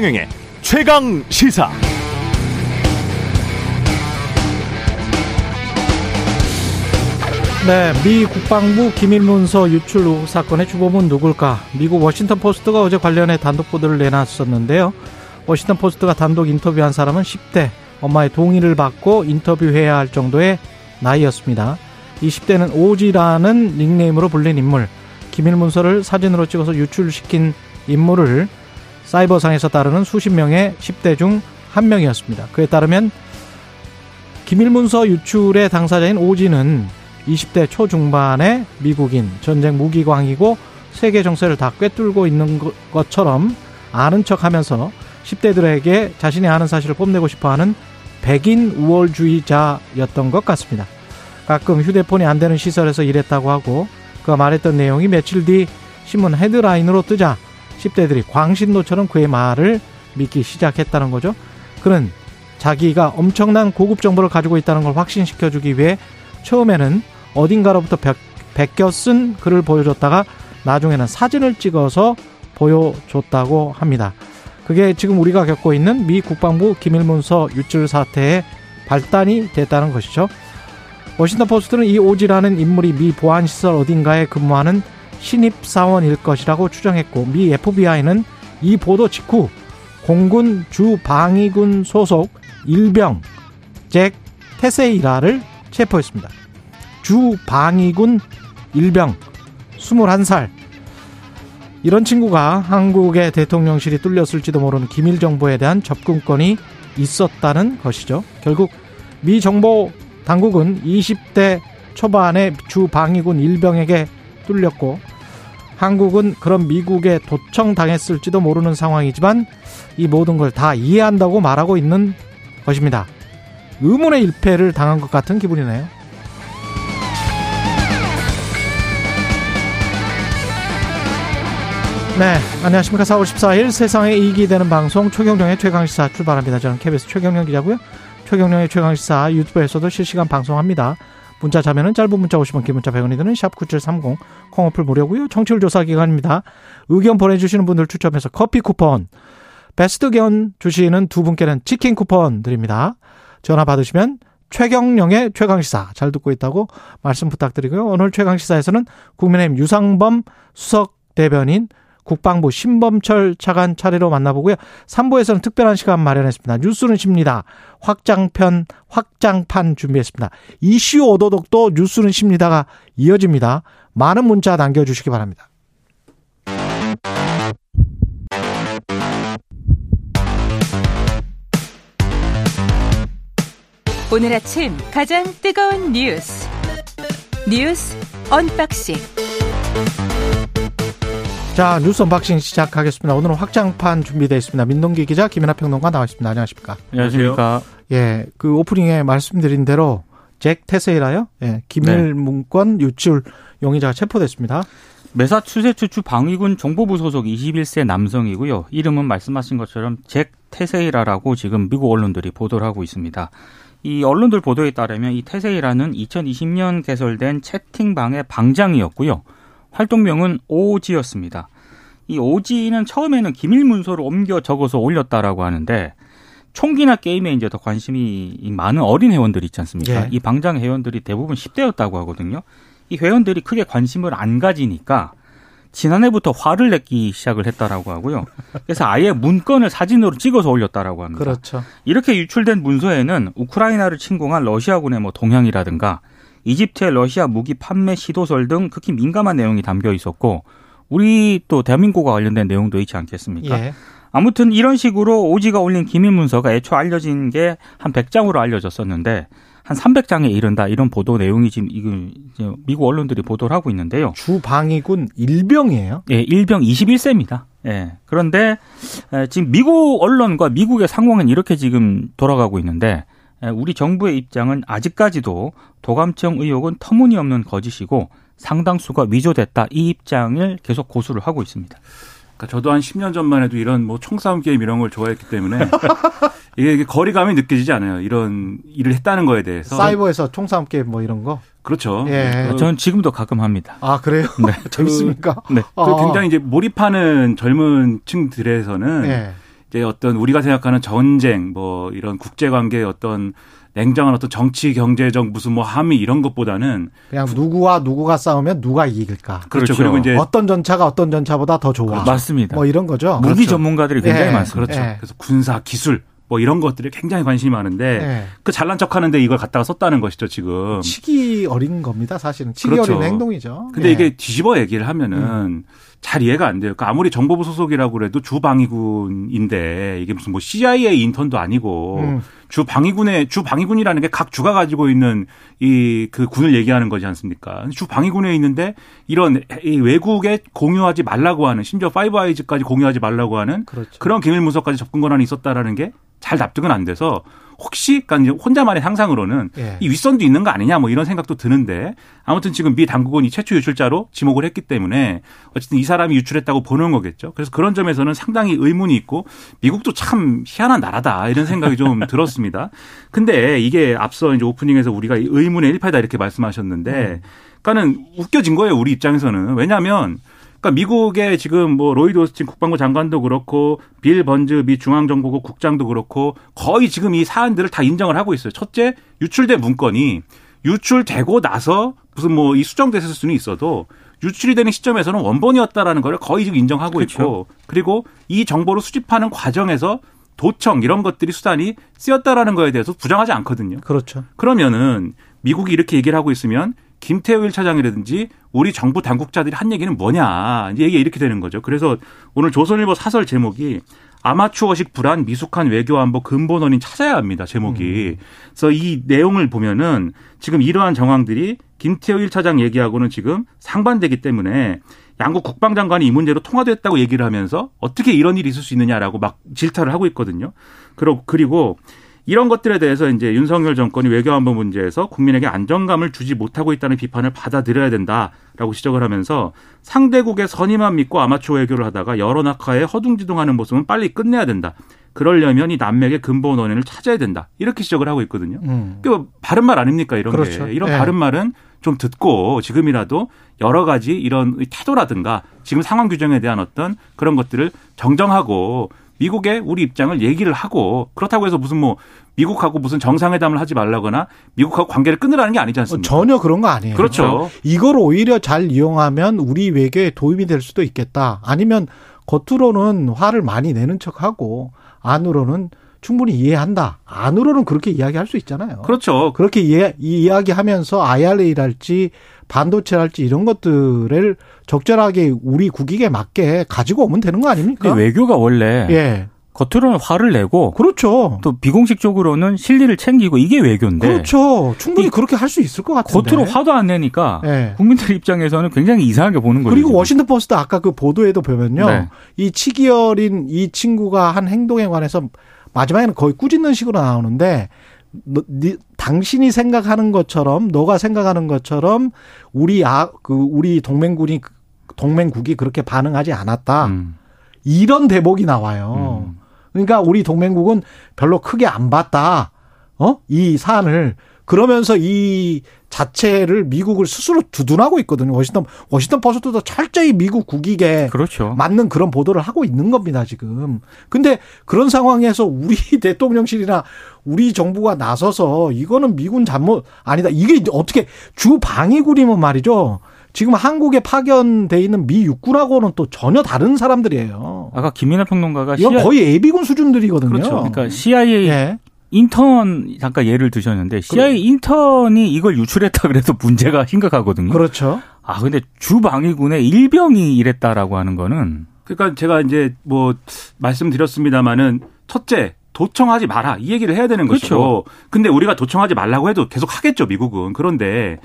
최경영의 최강 시사. 네, 미 국방부 기밀문서 유출 의혹 사건의 주범은 누굴까? 미국 워싱턴 포스트가 어제 관련해 단독 보도를 내놨었는데요. 워싱턴 포스트가 단독 인터뷰한 사람은 10대 엄마의 동의를 받고 인터뷰해야 할 정도의 나이였습니다. 이 10대는 OG라는 닉네임으로 불린 인물, 기밀문서를 사진으로 찍어서 유출시킨 인물을 사이버상에서 따르는 수십 명의 10대 중 한 명이었습니다. 그에 따르면 기밀문서 유출의 당사자인 오지는 20대 초중반의 미국인, 전쟁 무기광이고 세계 정세를 다 꿰뚫고 있는 것처럼 아는 척 하면서 10대들에게 자신이 아는 사실을 뽐내고 싶어 하는 백인 우월주의자였던 것 같습니다. 가끔 휴대폰이 안 되는 시설에서 일했다고 하고 그가 말했던 내용이 며칠 뒤 신문 헤드라인으로 뜨자 10대들이 광신도처럼 그의 말을 믿기 시작했다는 거죠. 그는 자기가 엄청난 고급 정보를 가지고 있다는 걸 확신시켜주기 위해 처음에는 어딘가로부터 베껴 쓴 글을 보여줬다가 나중에는 사진을 찍어서 보여줬다고 합니다. 그게 지금 우리가 겪고 있는 미 국방부 기밀문서 유출 사태의 발단이 됐다는 것이죠. 워싱턴 포스트는 이 오지라는 인물이 미 보안시설 어딘가에 근무하는 신입사원일 것이라고 추정했고 미 FBI는 이 보도 직후 공군 주방위군 소속 일병 잭 테세이라를 체포했습니다. 주방위군 일병 21살 이런 친구가 한국의 대통령실이 뚫렸을지도 모르는 기밀 정보에 대한 접근권이 있었다는 것이죠. 결국 미 정보 당국은 20대 초반의 주방위군 일병에게 뚫렸고 한국은 그런 미국에 도청당했을지도 모르는 상황이지만 이 모든 걸 다 이해한다고 말하고 있는 것입니다. 의문의 일패를 당한 것 같은 기분이네요. 네, 안녕하십니까. 4월 14일 세상에 이익이 되는 방송 최경령의 최강시사 출발합니다. 저는 KBS 최경령 기자고요. 최경령의 최강시사 유튜브에서도 실시간 방송합니다. 문자 자면은 짧은 문자 오시면 긴 문자 100원이 드는 샵 9730 콩어플 무료고요. 청취율 조사 기간입니다. 의견 보내주시는 분들 추첨해서 커피 쿠폰 베스트 견 주시는 두 분께는 치킨 쿠폰 드립니다. 전화 받으시면 최경령의 최강시사 잘 듣고 있다고 말씀 부탁드리고요. 오늘 최강시사에서는 국민의힘 유상범 수석 대변인 국방부 신범철 차관 차례로 만나보고요. 3부에서는 특별한 시간 마련했습니다. 뉴스는 쉽니다. 확장편, 확장판 준비했습니다. 이슈 오도독도 뉴스는 쉽니다가 이어집니다. 많은 문자 남겨주시기 바랍니다. 오늘 아침 가장 뜨거운 뉴스. 뉴스 unboxing. 자, 뉴스 unboxing 시작하겠습니다. 오늘은 확장판 준비되어 있습니다. 민동기 기자, 김민하 평론가 나와 있습니다. 안녕하십니까? 안녕하십니까? 예, 그 오프닝에 말씀드린 대로 잭 테세이라요? 예, 기밀 문건 유출 용의자가 체포됐습니다. 메사추세츠 주 방위군 정보부 소속 21세 남성이고요. 이름은 말씀하신 것처럼 잭 테세이라라고 지금 미국 언론들이 보도를 하고 있습니다. 이 언론들 보도에 따르면 이 테세이라는 2020년 개설된 채팅방의 방장이었고요. 활동명은 오지였습니다. 이 오지는 처음에는 기밀 문서로 옮겨 적어서 올렸다라고 하는데 총기나 게임에 이제 더 관심이 많은 어린 회원들 있지 않습니까? 예. 이 방장 회원들이 대부분 10대였다고 하거든요. 이 회원들이 크게 관심을 안 가지니까 지난해부터 화를 내기 시작을 했다라고 하고요. 그래서 아예 문건을 사진으로 찍어서 올렸다라고 합니다. 그렇죠. 이렇게 유출된 문서에는 우크라이나를 침공한 러시아군의 뭐 동향이라든가 이집트의 러시아 무기 판매 시도설 등 극히 민감한 내용이 담겨 있었고 우리 또 대한민국과 관련된 내용도 있지 않겠습니까? 예. 아무튼 이런 식으로 오지가 올린 기밀 문서가 애초 알려진 게 한 100장으로 알려졌었는데 한 300장에 이른다 이런 보도 내용이 지금 이거 미국 언론들이 보도를 하고 있는데요. 주방위군 일병이에요? 예, 일병 21세입니다. 예. 그런데 지금 미국 언론과 미국의 상황은 이렇게 지금 돌아가고 있는데 우리 정부의 입장은 아직까지도 도감청 의혹은 터무니없는 거짓이고 상당수가 위조됐다 이 입장을 계속 고수를 하고 있습니다. 그러니까 저도 한 10년 전만 해도 이런 뭐 총싸움 게임 이런 걸 좋아했기 때문에 이게 거리감이 느껴지지 않아요. 이런 일을 했다는 거에 대해서. 사이버에서 총싸움 게임 뭐 이런 거? 그렇죠. 예. 그, 저는 지금도 가끔 합니다. 아, 그래요? 네. 재밌습니까? 그, 네. 그 굉장히 이제 몰입하는 젊은 층들에서는 예. 이제 어떤 우리가 생각하는 전쟁 뭐 이런 국제 관계의 어떤 냉정한 어떤 정치 경제적 무슨 뭐 함의 이런 것보다는 그냥 누구와 누구가 싸우면 누가 이길까. 그렇죠. 그렇죠. 그리고 이제 어떤 전차가 어떤 전차보다 더 좋아. 맞습니다. 뭐 이런 거죠. 무기 그렇죠. 전문가들이 굉장히 예, 많습니다. 그렇죠. 예. 그래서 군사 기술 뭐 이런 것들이 굉장히 관심이 많은데 예. 그 잘난 척하는데 이걸 갖다가 썼다는 것이죠 지금. 치기 어린 겁니다. 사실은 치기 그렇죠. 어린 행동이죠. 근데 예. 이게 뒤집어 얘기를 하면은 잘 이해가 안 돼요. 그러니까 아무리 정보부 소속이라고 그래도 주 방위군인데 이게 무슨 뭐 CIA 인턴도 아니고 음. 주 방위군의 주 방위군이라는 게 각 주가 가지고 있는 이 그 군을 얘기하는 거지 않습니까? 주 방위군에 있는데 이런 이 외국에 공유하지 말라고 하는 심지어 Five Eyes까지 공유하지 말라고 하는 그렇죠. 그런 기밀 문서까지 접근 권한이 있었다라는 게 잘 납득은 안 돼서 혹시 그러니까 이제 혼자만의 상상으로는 예. 이 윗선도 있는 거 아니냐 뭐 이런 생각도 드는데 아무튼 지금 미 당국은 이 최초 유출자로 지목을 했기 때문에 어쨌든 이 사람이 유출했다고 보는 거겠죠. 그래서 그런 점에서는 상당히 의문이 있고 미국도 참 희한한 나라다 이런 생각이 좀 들었습니다. 근데 이게 앞서 이제 오프닝에서 우리가 이 의문의 일파다 이렇게 말씀하셨는데 그러니까는 웃겨진 거예요 우리 입장에서는 왜냐하면 그러니까 미국의 지금 뭐 로이드 오스틴 국방부 장관도 그렇고 빌 번즈 미 중앙정보국 국장도 그렇고 거의 지금 이 사안들을 다 인정을 하고 있어요. 첫째 유출된 문건이 유출되고 나서 무슨 뭐 이 수정됐을 수는 있어도 유출이 되는 시점에서는 원본이었다라는 걸 거의 지금 인정하고 그렇죠. 있고 그리고 이 정보를 수집하는 과정에서 도청 이런 것들이 수단이 쓰였다라는 거에 대해서 부정하지 않거든요. 그렇죠. 그러면은 미국이 이렇게 얘기를 하고 있으면 김태호 1차장이라든지 우리 정부 당국자들이 한 얘기는 뭐냐 이제 얘기가 이렇게 되는 거죠. 그래서 오늘 조선일보 사설 제목이 아마추어식 불안 미숙한 외교 안보 근본 원인 찾아야 합니다. 제목이. 그래서 이 내용을 보면은 지금 이러한 정황들이 김태호 1차장 얘기하고는 지금 상반되기 때문에 양국 국방장관이 이 문제로 통화됐다고 얘기를 하면서 어떻게 이런 일이 있을 수 있느냐라고 막 질타를 하고 있거든요. 그리고 그리고 이런 것들에 대해서 이제 윤석열 정권이 외교안보 문제에서 국민에게 안정감을 주지 못하고 있다는 비판을 받아들여야 된다라고 지적을 하면서 상대국의 선의만 믿고 아마추어 외교를 하다가 여론 악화에 허둥지둥하는 모습은 빨리 끝내야 된다. 그러려면 이 난맥의 근본 원인을 찾아야 된다. 이렇게 지적을 하고 있거든요. 음. 그 바른 말 아닙니까 이런 그렇죠. 게 이런 예. 바른 말은 좀 듣고 지금이라도 여러 가지 이런 태도라든가 지금 상황 규정에 대한 어떤 그런 것들을 정정하고 미국의 우리 입장을 얘기를 하고 그렇다고 해서 무슨 뭐 미국하고 무슨 정상회담을 하지 말라거나 미국하고 관계를 끊으라는 게 아니지 어, 않습니까? 전혀 그런 거 아니에요. 그렇죠. 이걸 오히려 잘 이용하면 우리 외교에 도움이 될 수도 있겠다. 아니면 겉으로는 화를 많이 내는 척하고 안으로는 충분히 이해한다. 안으로는 그렇게 이야기할 수 있잖아요. 그렇죠. 그렇게 이해, 이야기하면서 IRA랄지 반도체랄지 이런 것들을 적절하게 우리 국익에 맞게 가지고 오면 되는 거 아닙니까? 외교가 원래 예. 겉으로는 화를 내고 그렇죠. 또 비공식적으로는 실리를 챙기고 이게 외교인데 그렇죠. 충분히 이- 그렇게 할 수 있을 것 같은데. 겉으로 화도 안 내니까 예. 국민들 입장에서는 굉장히 이상하게 보는 거죠. 그리고 지금. 워싱턴 포스트 아까 그 보도에도 보면요. 네. 이 치기 어린 이 친구가 한 행동에 관해서 마지막에는 거의 꾸짖는 식으로 나오는데 너, 니, 당신이 생각하는 것처럼 너가 생각하는 것처럼 우리 아 그 우리 동맹군이 동맹국이 그렇게 반응하지 않았다. 음. 이런 대목이 나와요. 음. 그러니까 우리 동맹국은 별로 크게 안 봤다. 어? 이 사안을 그러면서 이 자체를 미국을 스스로 두둔하고 있거든요. 워싱턴 워싱턴 포스트도 철저히 미국 국익에 그렇죠. 맞는 그런 보도를 하고 있는 겁니다, 지금. 근데 그런 상황에서 우리 대통령실이나 우리 정부가 나서서 이거는 미군 잘못 아니다. 이게 어떻게 주 방위군이면 말이죠. 지금 한국에 파견돼 있는 미 육군하고는 또 전혀 다른 사람들이에요. 아까 김민하 평론가가 이건 거의 예비군 수준들이거든요. 그렇죠. 그러니까 CIA 예. 인턴 잠깐 예를 드셨는데 CIA 인턴이 이걸 유출했다 그래서 문제가 심각하거든요. 그렇죠. 아 근데 주 방위군의 일병이 이랬다라고 하는 거는 그러니까 제가 이제 뭐 말씀드렸습니다마는 첫째 도청하지 마라 이 얘기를 해야 되는 그렇죠. 것이고 근데 우리가 도청하지 말라고 해도 계속 하겠죠 미국은 그런데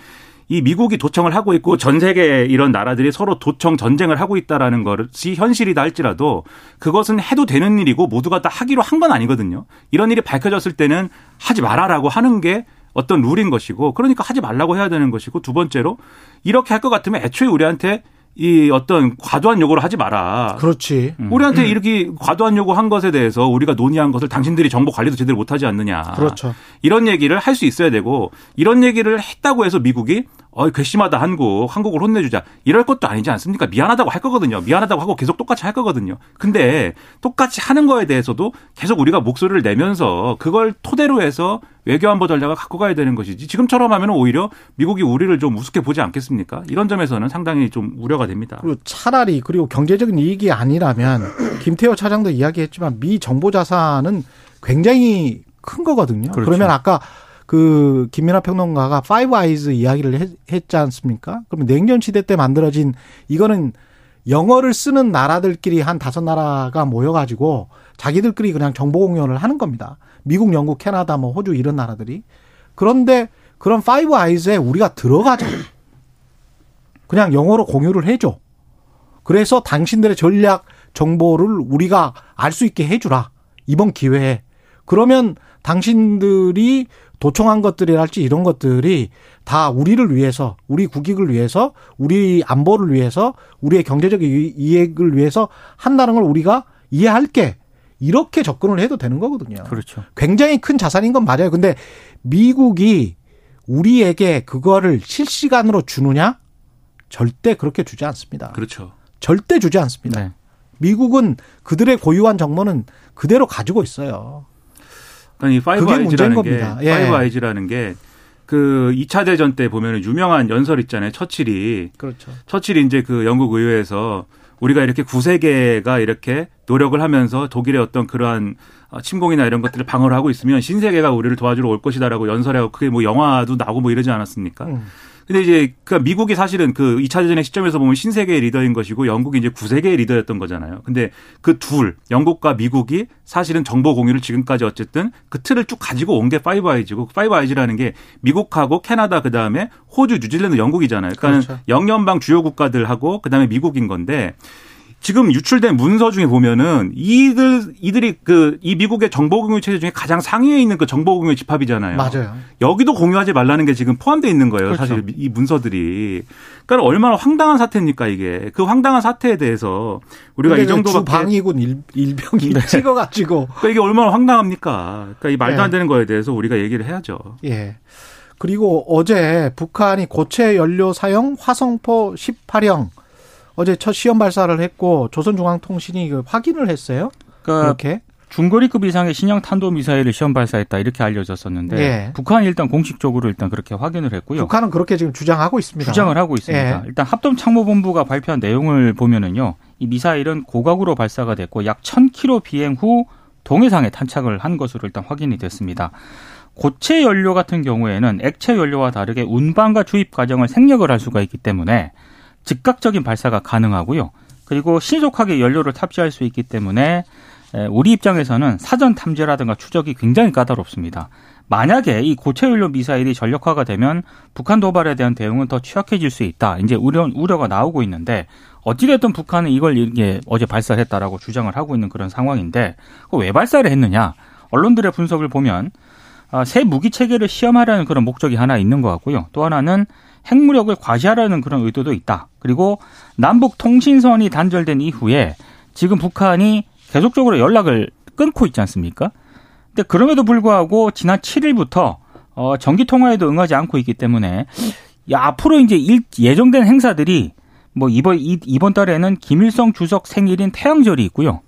이 미국이 도청을 하고 있고 전 세계 이런 나라들이 서로 도청 전쟁을 하고 있다라는 것이 현실이다 할지라도 그것은 해도 되는 일이고 모두가 다 하기로 한 건 아니거든요. 이런 일이 밝혀졌을 때는 하지 마라라고 하는 게 어떤 룰인 것이고 그러니까 하지 말라고 해야 되는 것이고 두 번째로 이렇게 할 것 같으면 애초에 우리한테 이 어떤 과도한 요구를 하지 마라. 그렇지. 우리한테 이렇게 과도한 요구한 것에 대해서 우리가 논의한 것을 당신들이 정보 관리도 제대로 못하지 않느냐. 그렇죠. 이런 얘기를 할 수 있어야 되고 이런 얘기를 했다고 해서 미국이 어, 괘씸하다 한국, 한국을 혼내주자. 이럴 것도 아니지 않습니까? 미안하다고 할 거거든요. 미안하다고 하고 계속 똑같이 할 거거든요. 근데 똑같이 하는 거에 대해서도 계속 우리가 목소리를 내면서 그걸 토대로 해서 외교안보 전략을 갖고 가야 되는 것이지. 지금처럼 하면 오히려 미국이 우리를 좀 우습게 보지 않겠습니까? 이런 점에서는 상당히 좀 우려가 됩니다. 그리고 차라리 그리고 경제적인 이익이 아니라면 김태호 차장도 이야기했지만 미 정보 자산은 굉장히 큰 거거든요. 그렇죠. 그러면 아까 그 김민하 평론가가 Five Eyes 이야기를 했, 했지 않습니까? 그러면 냉전 시대 때 만들어진 이거는 영어를 쓰는 나라들끼리 한 다섯 나라가 모여가지고 자기들끼리 그냥 정보 공유를 하는 겁니다. 미국, 영국, 캐나다, 뭐 호주 이런 나라들이 그런데 그런 Five Eyes에 우리가 들어가자. 그냥 영어로 공유를 해줘. 그래서 당신들의 전략 정보를 우리가 알 수 있게 해주라. 이번 기회에. 그러면 당신들이 도청한 것들이랄지 이런 것들이 다 우리를 위해서, 우리 국익을 위해서, 우리 안보를 위해서, 우리의 경제적 이- 이익을 위해서 한다는 걸 우리가 이해할게. 이렇게 접근을 해도 되는 거거든요. 그렇죠. 굉장히 큰 자산인 건 맞아요. 근데 미국이 우리에게 그거를 실시간으로 주느냐? 절대 그렇게 주지 않습니다. 그렇죠. 절대 주지 않습니다. 네. 미국은 그들의 고유한 정보는 그대로 가지고 있어요. 그러니까 이 Five Eyes라는 게 겁니다. 예. Five Eyes라는 게 그 2차 대전 때 보면은 유명한 연설 있잖아요. 처칠이 그렇죠. 처칠이 이제 그 영국 의회에서 우리가 이렇게 구세계가 이렇게 노력을 하면서 독일의 어떤 그러한 어, 침공이나 이런 것들을 방어를 하고 있으면 신세계가 우리를 도와주러 올 것이다라고 연설하고 그게 뭐 영화도 나오고 뭐 이러지 않았습니까? 음. 근데 이제 그 미국이 사실은 그 2차 대전의 시점에서 보면 신세계의 리더인 것이고 영국이 이제 구세계의 리더였던 거잖아요. 근데 그 둘, 영국과 미국이 사실은 정보 공유를 지금까지 어쨌든 그 틀을 쭉 가지고 온 게 Five Eyes고 Five Eyes라는 게 미국하고 캐나다 그다음에 호주, 뉴질랜드, 영국이잖아요. 그러니까 그렇죠. 영연방 주요 국가들하고 그다음에 미국인 건데 지금 유출된 문서 중에 보면은 이들 이들이 그 이 미국의 정보 공유 체제 중에 가장 상위에 있는 그 정보 공유 집합이잖아요. 맞아요. 여기도 공유하지 말라는 게 지금 포함되어 있는 거예요. 그렇죠. 사실 이 문서들이. 그러니까 얼마나 황당한 사태입니까 이게. 그 황당한 사태에 대해서 우리가 이 정도밖에 주방위군 일, 일병이 네. 찍어가지고 그러니까 이게 얼마나 황당합니까? 그러니까 이 말도 네. 안 되는 거에 대해서 우리가 얘기를 해야죠. 예. 그리고 어제 북한이 고체 연료 사용 화성포 18형 어제 첫 시험 발사를 했고 조선중앙통신이 그 확인을 했어요. 그러니까 그렇게. 중거리급 이상의 신형 탄도 미사일을 시험 발사했다 이렇게 알려졌었는데 예. 북한이 일단 공식적으로 일단 그렇게 확인을 했고요. 북한은 그렇게 지금 주장하고 있습니다. 주장을 하고 있습니다. 예. 일단 합동 참모본부가 발표한 내용을 보면은요, 이 미사일은 고각으로 발사가 됐고 약 1,000km 비행 후 동해상에 탄착을 한 것으로 일단 확인이 됐습니다. 고체 연료 같은 경우에는 액체 연료와 다르게 운반과 주입 과정을 생략을 할 수가 있기 때문에 즉각적인 발사가 가능하고요. 그리고 신속하게 연료를 탑재할 수 있기 때문에 에, 우리 입장에서는 사전 탐지라든가 추적이 굉장히 까다롭습니다. 만약에 이 고체 연료 미사일이 전력화가 되면 북한 도발에 대한 대응은 더 취약해질 수 있다. 이제 우려, 우려가 나오고 있는데 어찌됐든 북한은 이걸 이게 어제 발사했다라고 주장을 하고 있는 그런 상황인데 왜 발사를 했느냐? 언론들의 분석을 보면 아, 새 무기 체계를 시험하려는 그런 목적이 하나 있는 것 같고요. 또 하나는 핵무력을 과시하려는 그런 의도도 있다. 그리고 남북 통신선이 단절된 이후에 지금 북한이 계속적으로 연락을 끊고 있지 않습니까? 근데 그럼에도 불구하고 지난 7일부터 어, 전기 통화에도 응하지 않고 있기 때문에 야, 앞으로 이제 일, 예정된 행사들이 뭐 이번 이, 이번 달에는 김일성 주석 생일인 태양절이 있고요.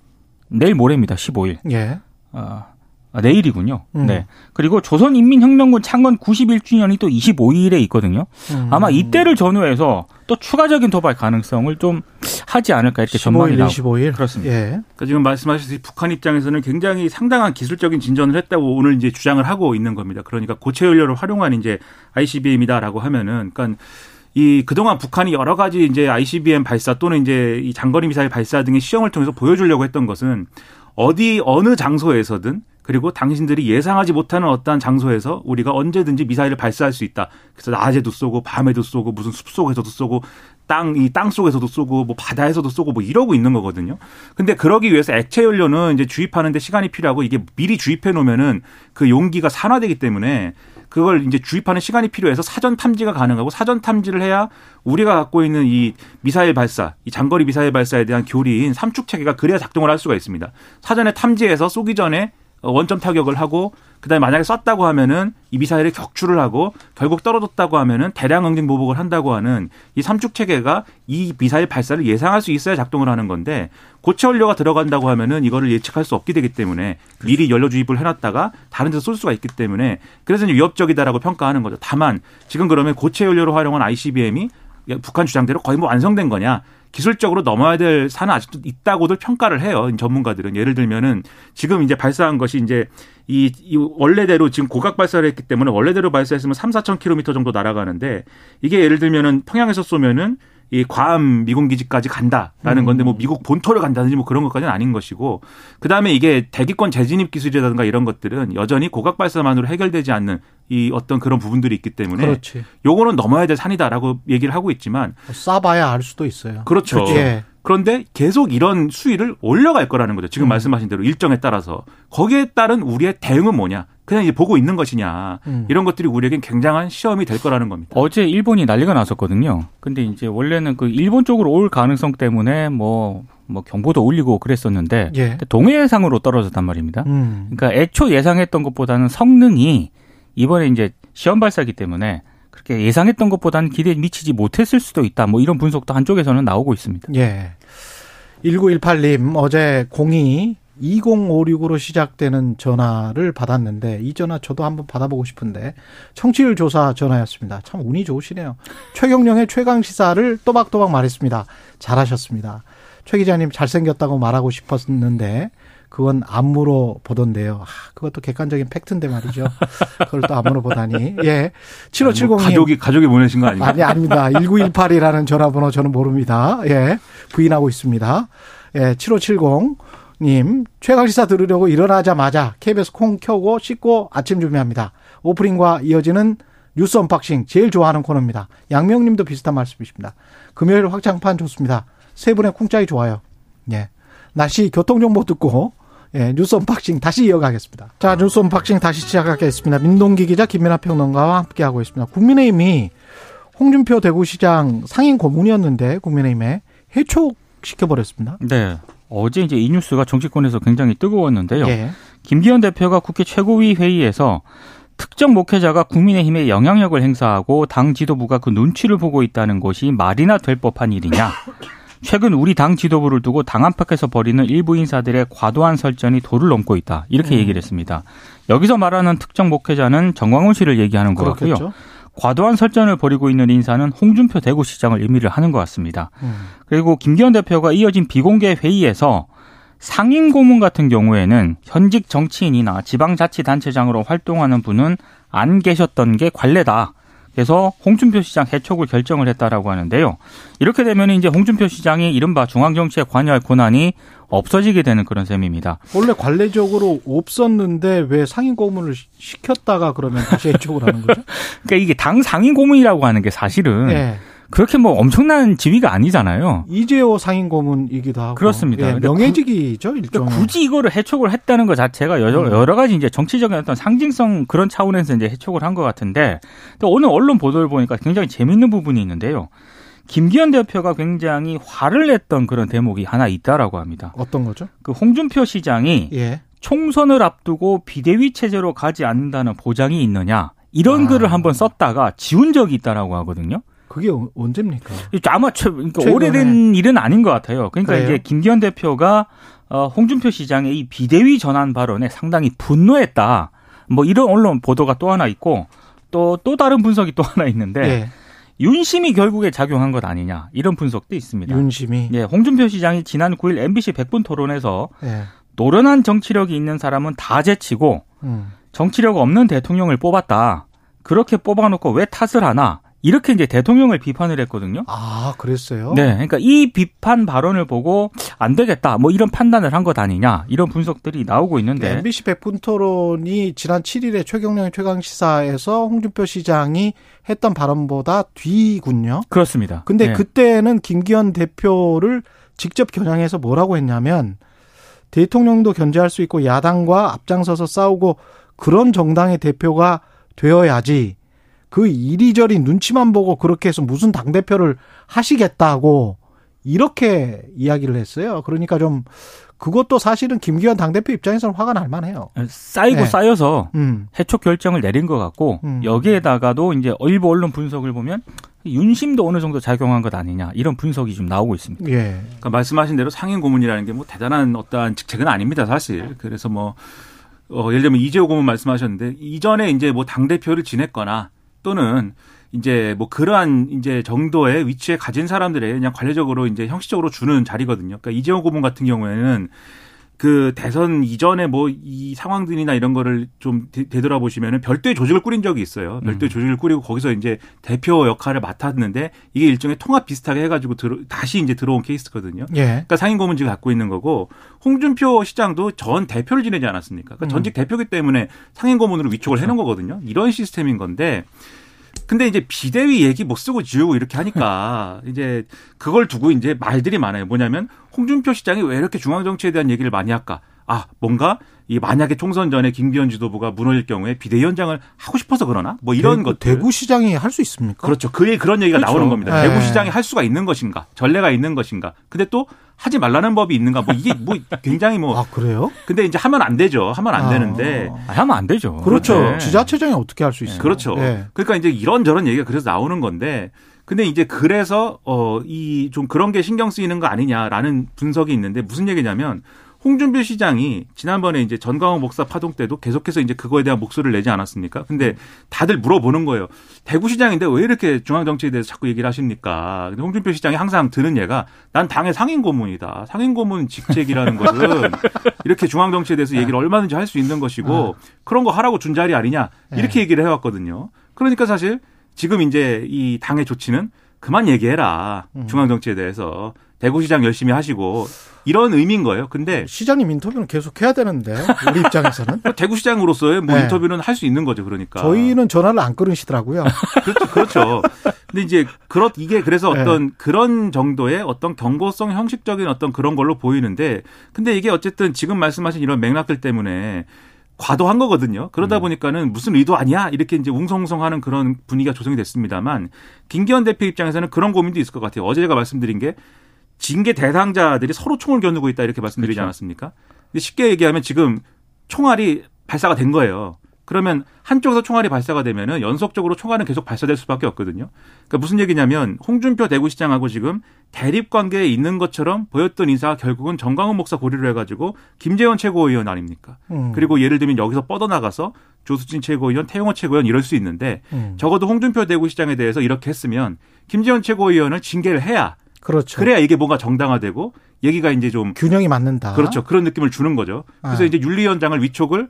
내일 모레입니다. 15일. 예. 아, 아, 내일이군요. 음. 네. 그리고 조선인민혁명군 창건 91주년이 또 25일에 있거든요. 음. 아마 이때를 전후해서 또 추가적인 도발 가능성을 좀 하지 않을까 이렇게 전망이 15일, 나오고 25일. 그렇습니다. 예. 그러니까 지금 말씀하셨듯이 북한 입장에서는 굉장히 상당한 기술적인 진전을 했다고 오늘 이제 주장을 하고 있는 겁니다. 그러니까 고체 연료를 활용한 이제 ICBM이다라고 하면은 그러니까 이 그동안 북한이 여러 가지 이제 ICBM 발사 또는 이제 이 장거리 미사일 발사 등의 시험을 통해서 보여주려고 했던 것은 어디 어느 장소에서든 그리고 당신들이 예상하지 못하는 어떠한 장소에서 우리가 언제든지 미사일을 발사할 수 있다. 그래서 낮에도 쏘고 밤에도 쏘고 무슨 숲 속에서도 쏘고 땅 이 땅 속에서도 쏘고 뭐 바다에서도 쏘고 뭐 이러고 있는 거거든요. 근데 그러기 위해서 액체 연료는 이제 주입하는데 시간이 필요하고 이게 미리 주입해 놓으면은 그 용기가 산화되기 때문에 그걸 이제 주입하는 시간이 필요해서 사전 탐지가 가능하고 사전 탐지를 해야 우리가 갖고 있는 이 미사일 발사, 이 장거리 미사일 발사에 대한 교리인 삼축 체계가 그래야 작동을 할 수가 있습니다. 사전에 탐지해서 쏘기 전에 원점 타격을 하고 그다음에 만약에 쐈다고 하면은 이 미사일에 격추를 하고 결국 떨어졌다고 하면은 대량 응징 보복을 한다고 하는 이 삼축 체계가 이 미사일 발사를 예상할 수 있어야 작동을 하는 건데 고체 연료가 들어간다고 하면은 이거를 예측할 수 없게 되기 때문에 미리 연료 주입을 해놨다가 다른 데서 쏠 수가 있기 때문에 그래서 위협적이다라고 평가하는 거죠. 다만 지금 그러면 고체 연료로 활용한 ICBM이 북한 주장대로 거의 뭐 완성된 거냐? 기술적으로 넘어야 될 산은 아직도 있다고들 평가를 해요. 전문가들은 예를 들면은 지금 이제 발사한 것이 이제 이, 이 원래대로 지금 고각 발사를 했기 때문에 원래대로 발사했으면 3, 4천 킬로미터 정도 날아가는데 이게 예를 들면은 평양에서 쏘면은 이 괌 미군 기지까지 간다라는 건데 뭐 미국 본토를 간다든지 뭐 그런 것까지는 아닌 것이고 그다음에 이게 대기권 재진입 기술이라든가 이런 것들은 여전히 고각 발사만으로 해결되지 않는 이 어떤 그런 부분들이 있기 때문에 그렇지. 요거는 넘어야 될 산이다라고 얘기를 하고 있지만 쏴봐야 알 수도 있어요. 그렇죠. 예. 그런데 계속 이런 수위를 올려갈 거라는 거죠. 지금 음. 말씀하신 대로 일정에 따라서 거기에 따른 우리의 대응은 뭐냐? 그냥 이제 보고 있는 것이냐? 음. 이런 것들이 우리에겐 굉장한 시험이 될 거라는 겁니다. 어제 일본이 난리가 났었거든요. 근데 이제 원래는 그 일본 쪽으로 올 가능성 때문에 뭐, 뭐 경보도 올리고 그랬었는데 예. 동해상으로 떨어졌단 말입니다. 음. 그러니까 애초 예상했던 것보다는 성능이 이번에 이제 시험 발사기 때문에 그렇게 예상했던 것보다는 기대에 미치지 못했을 수도 있다. 뭐 이런 분석도 한쪽에서는 나오고 있습니다. 예. 1918님, 어제 02 2056으로 시작되는 전화를 받았는데 이 전화 저도 한번 받아보고 싶은데 청취율 조사 전화였습니다. 참 운이 좋으시네요. 최경령의 최강 시사를 또박또박 말했습니다. 잘하셨습니다. 최 기자님 잘생겼다고 말하고 싶었는데 그건 안무로 보던데요. 아, 그것도 객관적인 팩트인데 말이죠. 그걸 또 안무로 보다니. 예. 7570님. 뭐 가족이 가족이 보내신 거 아닌가요? 아니, 아닙니다. 1918이라는 전화번호 저는 모릅니다. 예. 부인하고 있습니다. 예, 7570님, 최강시사 들으려고 일어나자마자 KBS 콩 켜고 씻고 아침 준비합니다. 오프닝과 이어지는 뉴스 unboxing 제일 좋아하는 코너입니다. 양명님도 비슷한 말씀이십니다. 금요일 확장판 좋습니다. 세 분의 쿵짝이 좋아요. 예. 날씨 교통정보 듣고 예, 뉴스 unboxing 다시 이어가겠습니다. 자, 뉴스 unboxing 다시 시작하겠습니다. 민동기 기자 김민하 평론가와 함께하고 있습니다. 국민의힘이 홍준표 대구시장 상임 고문이었는데 국민의힘에 해촉 시켜버렸습니다. 네. 어제 이제 이 뉴스가 정치권에서 굉장히 뜨거웠는데요. 예. 김기현 대표가 국회 최고위 회의에서 특정 목회자가 국민의힘에 영향력을 행사하고 당 지도부가 그 눈치를 보고 있다는 것이 말이나 될 법한 일이냐. 최근 우리 당 지도부를 두고 당 안팎에서 벌이는 일부 인사들의 과도한 설전이 도를 넘고 있다. 이렇게 음. 얘기를 했습니다. 여기서 말하는 특정 목회자는 정광훈 씨를 얘기하는. 그렇겠죠. 과도한 설전을 벌이고 있는 인사는 홍준표 대구시장을 의미를 하는 것 같습니다. 음. 그리고 김기현 대표가 이어진 비공개 회의에서 상임 고문 같은 경우에는 현직 정치인이나 지방자치단체장으로 활동하는 분은 안 계셨던 게 관례다. 그래서 홍준표 시장 해촉을 결정을 했다라고 하는데요. 이렇게 되면 이제 홍준표 시장이 이른바 중앙정치에 관여할 권한이 없어지게 되는 그런 셈입니다. 원래 관례적으로 없었는데 왜 상임 고문을 시- 시켰다가 그러면 다시 해촉을 하는 거죠? 그러니까 이게 당 상임 고문이라고 하는 게 사실은 예. 그렇게 뭐 엄청난 지위가 아니잖아요. 이재호 상임 고문이기도 하고 그렇습니다. 예, 명예직이죠 일종. 그러니까 굳이 이거를 해촉을 했다는 것 자체가 여러, 음. 여러 가지 이제 정치적인 어떤 상징성 그런 차원에서 이제 해촉을 한 것 같은데 또 오늘 언론 보도를 보니까 굉장히 재밌는 부분이 있는데요. 김기현 대표가 굉장히 화를 냈던 그런 대목이 하나 있다라고 합니다. 어떤 거죠? 그 홍준표 시장이 예. 총선을 앞두고 비대위 체제로 가지 않는다는 보장이 있느냐 이런 아. 글을 한번 썼다가 지운 적이 있다라고 하거든요. 그게 어- 언제입니까? 아마 최, 그러니까 최근에. 오래된 일은 아닌 것 같아요. 그러니까 그래요? 이게 김기현 대표가 어, 홍준표 시장의 이 비대위 전환 발언에 상당히 분노했다. 뭐 이런 언론 보도가 또 하나 있고 또또 다른 분석이 또 하나 있는데 예. 윤심이 결국에 작용한 것 아니냐 이런 분석도 있습니다. 윤심이. 예, 홍준표 시장이 지난 9일 MBC 100분 토론에서 예. 노련한 정치력이 있는 사람은 다 제치고 음. 정치력 없는 대통령을 뽑았다. 그렇게 뽑아놓고 왜 탓을 하나? 이렇게 이제 대통령을 비판을 했거든요. 아, 그랬어요? 네, 그러니까 이 비판 발언을 보고 안 되겠다, 뭐 이런 판단을 한 것 아니냐 이런 분석들이 나오고 있는데 MBC 백분 토론이 지난 7일에 최경영의 최강시사에서 홍준표 시장이 했던 발언보다 뒤군요. 그렇습니다. 근데 네. 그때는 김기현 대표를 직접 겨냥해서 뭐라고 했냐면 대통령도 견제할 수 있고 야당과 앞장서서 싸우고 그런 정당의 대표가 되어야지 그 이리저리 눈치만 보고 그렇게 해서 무슨 당대표를 하시겠다고 이렇게 이야기를 했어요. 그러니까 좀 그것도 사실은 김기현 당대표 입장에서는 화가 날 만해요. 쌓이고 네. 쌓여서 음. 해촉 결정을 내린 것 같고 음. 여기에다가도 이제 일부 언론 분석을 보면 윤심도 어느 정도 작용한 것 아니냐 이런 분석이 좀 나오고 있습니다. 예. 그러니까 말씀하신 대로 상임 고문이라는 게 뭐 대단한 어떠한 직책은 아닙니다, 사실. 그래서 뭐 어, 예를 들면 이재호 고문 말씀하셨는데 이전에 이제 뭐 당 대표를 지냈거나 또는 이제 뭐 그러한 이제 정도의 위치에 가진 사람들의 그냥 관례적으로 이제 형식적으로 주는 자리거든요. 그러니까 이재호 고문 같은 경우에는 그 대선 이전에 뭐 이 상황들이나 이런 거를 좀 되- 되돌아보시면은 별도의 조직을 꾸린 적이 있어요. 별도의 조직을 꾸리고 거기서 이제 대표 역할을 맡았는데 이게 일종의 통합 비슷하게 해가지고 들어, 다시 이제 들어온 케이스거든요. 예. 그러니까 상임고문직을 갖고 있는 거고 홍준표 시장도 전 대표를 지내지 않았습니까? 그러니까 음. 전직 대표기 때문에 상임고문으로 위촉을 해놓은 거거든요. 이런 시스템인 건데 근데 이제 비대위 얘기 못 쓰고 지우고 이렇게 하니까 이제 그걸 두고 이제 말들이 많아요. 뭐냐면 홍준표 시장이 왜 이렇게 중앙 정치에 대한 얘기를 많이 할까? 아, 뭔가 이 만약에 총선 전에 김기현 지도부가 무너질 경우에 비대위원장을 하고 싶어서 그러나? 뭐 이런 것들. 대구시장이 할 수 있습니까? 그렇죠. 그에 그런 얘기가 그렇죠. 나오는 겁니다. 네. 대구시장이 할 수가 있는 것인가? 전례가 있는 것인가? 근데 또 하지 말라는 법이 있는가? 뭐 이게 뭐 굉장히 뭐 아 그래요? 근데 이제 하면 안 되죠. 하면 안 아. 되는데 아, 하면 안 되죠. 그렇죠. 네. 지자체장이 어떻게 할 수 있어요? 그렇죠. 예. 그러니까 이제 이런저런 얘기가 그래서 나오는 건데 근데 이제 그래서 어 이 좀 그런 게 신경 쓰이는 거 아니냐라는 분석이 있는데 무슨 얘기냐면 홍준표 시장이 지난번에 이제 전광훈 목사 파동 때도 계속해서 이제 그거에 대한 목소리를 내지 않았습니까? 근데 다들 물어보는 거예요. 대구시장인데 왜 이렇게 중앙정치에 대해서 자꾸 얘기를 하십니까? 근데 홍준표 시장이 항상 드는 얘가 난 당의 상임고문이다. 상임고문 직책이라는 것은 이렇게 중앙정치에 대해서 얘기를 얼마든지 할 수 있는 것이고 그런 거 하라고 준 자리 아니냐 이렇게 얘기를 해왔거든요. 그러니까 사실 지금 이제 이 당의 조치는 그만 얘기해라. 중앙정치에 대해서. 대구시장 열심히 하시고 이런 의미인 거예요. 근데 시장님 인터뷰는 계속 해야 되는데 우리 입장에서는 대구시장으로서의 뭐 네. 인터뷰는 할 수 있는 거죠. 그러니까. 저희는 전화를 안 끊으시더라고요. 그렇죠. 그렇죠. 근데 이제 그렇 이게 그래서 네. 어떤 그런 정도의 어떤 경고성 형식적인 어떤 그런 걸로 보이는데 근데 이게 어쨌든 지금 말씀하신 이런 맥락들 때문에 과도한 거거든요. 그러다 보니까는 무슨 의도 아니야? 이렇게 이제 웅성웅성하는 그런 분위기가 조성이 됐습니다만 김기현 대표 입장에서는 그런 고민도 있을 것 같아요. 어제 제가 말씀드린 게 징계 대상자들이 서로 총을 겨누고 있다 이렇게 말씀드리지 그렇죠. 않았습니까? 근데 쉽게 얘기하면 지금 총알이 발사가 된 거예요. 그러면 한쪽에서 총알이 발사가 되면은 연속적으로 총알은 계속 발사될 수밖에 없거든요. 그러니까 무슨 얘기냐면 홍준표 대구시장하고 지금 대립 관계에 있는 것처럼 보였던 인사가 결국은 정광훈 목사 고리로 해가지고 김재원 최고위원 아닙니까? 음. 그리고 예를 들면 여기서 뻗어나가서 조수진 최고위원, 태용호 최고위원 이럴 수 있는데 음. 적어도 홍준표 대구시장에 대해서 이렇게 했으면 김재원 최고위원을 징계를 해야 그렇죠. 그래야 이게 뭔가 정당화되고 얘기가 이제 좀 균형이 맞는다. 그렇죠. 그런 느낌을 주는 거죠. 그래서 아. 이제 윤리위원장을 위촉을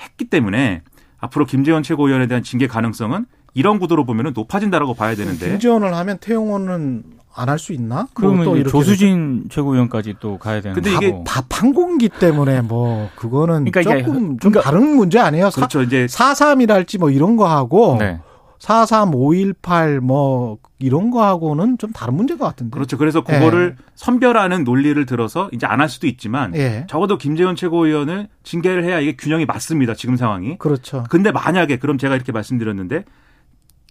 했기 때문에 앞으로 김재원 최고위원에 대한 징계 가능성은 이런 구도로 보면 높아진다라고 봐야 되는데 김지원을 하면 태용호는 안 할 수 있나? 그러면 뭐또 이제 이렇게 조수진 최고위원까지 또 가야 되는 근데. 이게 다 판공기 때문에 뭐 그거는 그러니까 이게 조금 좀 그러니까- 다른 문제 아니에요? 사, 그렇죠. 이제 4.3이랄지 뭐 이런 거 하고 네. 4.3, 5.18 뭐 이런 거 하고는 좀 다른 문제인 것 같은데. 그렇죠. 그래서 그거를 선별하는 논리를 들어서 이제 안 할 수도 있지만 예. 적어도 김재원 최고위원을 징계를 해야 이게 균형이 맞습니다. 지금 상황이. 그렇죠. 근데 만약에 그럼 제가 이렇게 말씀드렸는데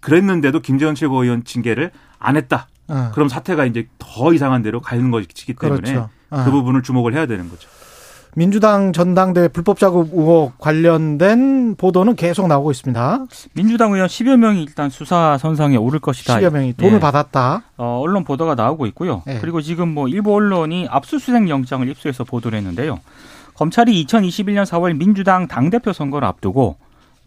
그랬는데도 김재원 최고위원 징계를 안 했다. 어, 그럼 사태가 이제 더 이상한 데로 가는 것이기 때문에 그렇죠. 어. 그 부분을 주목을 해야 되는 거죠. 민주당 전당대 불법 자금 의혹 관련된 보도는 계속 나오고 있습니다. 민주당 의원 10여 명이 일단 수사 선상에 오를 것이다. 10여 명이 돈을 예. 받았다. 어, 언론 보도가 나오고 있고요. 예. 그리고 지금 뭐 일부 언론이 압수수색 영장을 입수해서 보도를 했는데요. 검찰이 2021년 4월 민주당 당대표 선거를 앞두고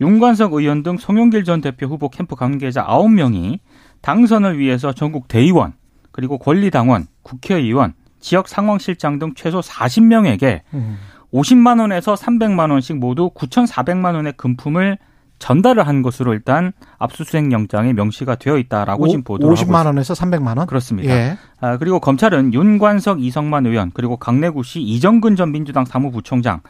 윤관석 의원 등 송영길 전 대표 후보 캠프 관계자 9명이 당선을 위해서 전국 대의원, 그리고 권리당원, 국회의원, 지역 상황실장 등 최소 40명에게 음. 50만 원에서 300만 원씩 모두 9,400만 원의 금품을 전달을 한 것으로 일단 압수수색 영장에 명시가 되어 있다라고 지금 보도를 하고 50만 있습니다. 원에서 300만 원? 그렇습니다. 예. 아, 그리고 검찰은 윤관석, 이성만 의원, 그리고 강내구시 이정근 전 민주당 사무부총장,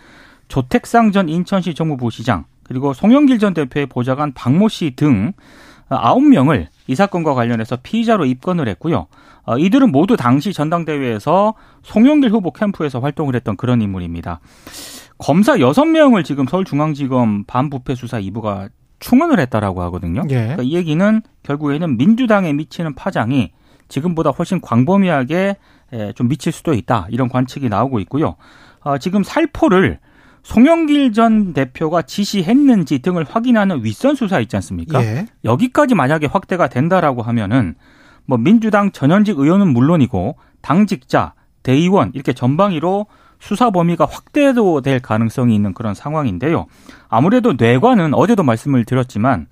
조택상 전 인천시 정무부시장, 그리고 송영길 전 대표의 보좌관 박모 씨등 아홉 명을 이 사건과 관련해서 피의자로 입건을 했고요. 어, 이들은 모두 당시 전당대회에서 송영길 후보 캠프에서 활동을 했던 그런 인물입니다. 검사 여섯 명을 지금 서울중앙지검 반부패 수사 2부가 충원을 했다라고 하거든요. 예. 그러니까 이 얘기는 결국에는 민주당에 미치는 파장이 지금보다 훨씬 광범위하게 좀 미칠 수도 있다 이런 관측이 나오고 있고요. 어, 지금 살포를 송영길 전 대표가 지시했는지 등을 확인하는 윗선 수사 있지 않습니까? 예. 여기까지 만약에 확대가 된다라고 하면은 뭐 민주당 전현직 의원은 물론이고 당직자, 대의원 이렇게 전방위로 수사 범위가 확대도 될 가능성이 있는 그런 상황인데요. 아무래도 뇌관은 어제도 말씀을 드렸지만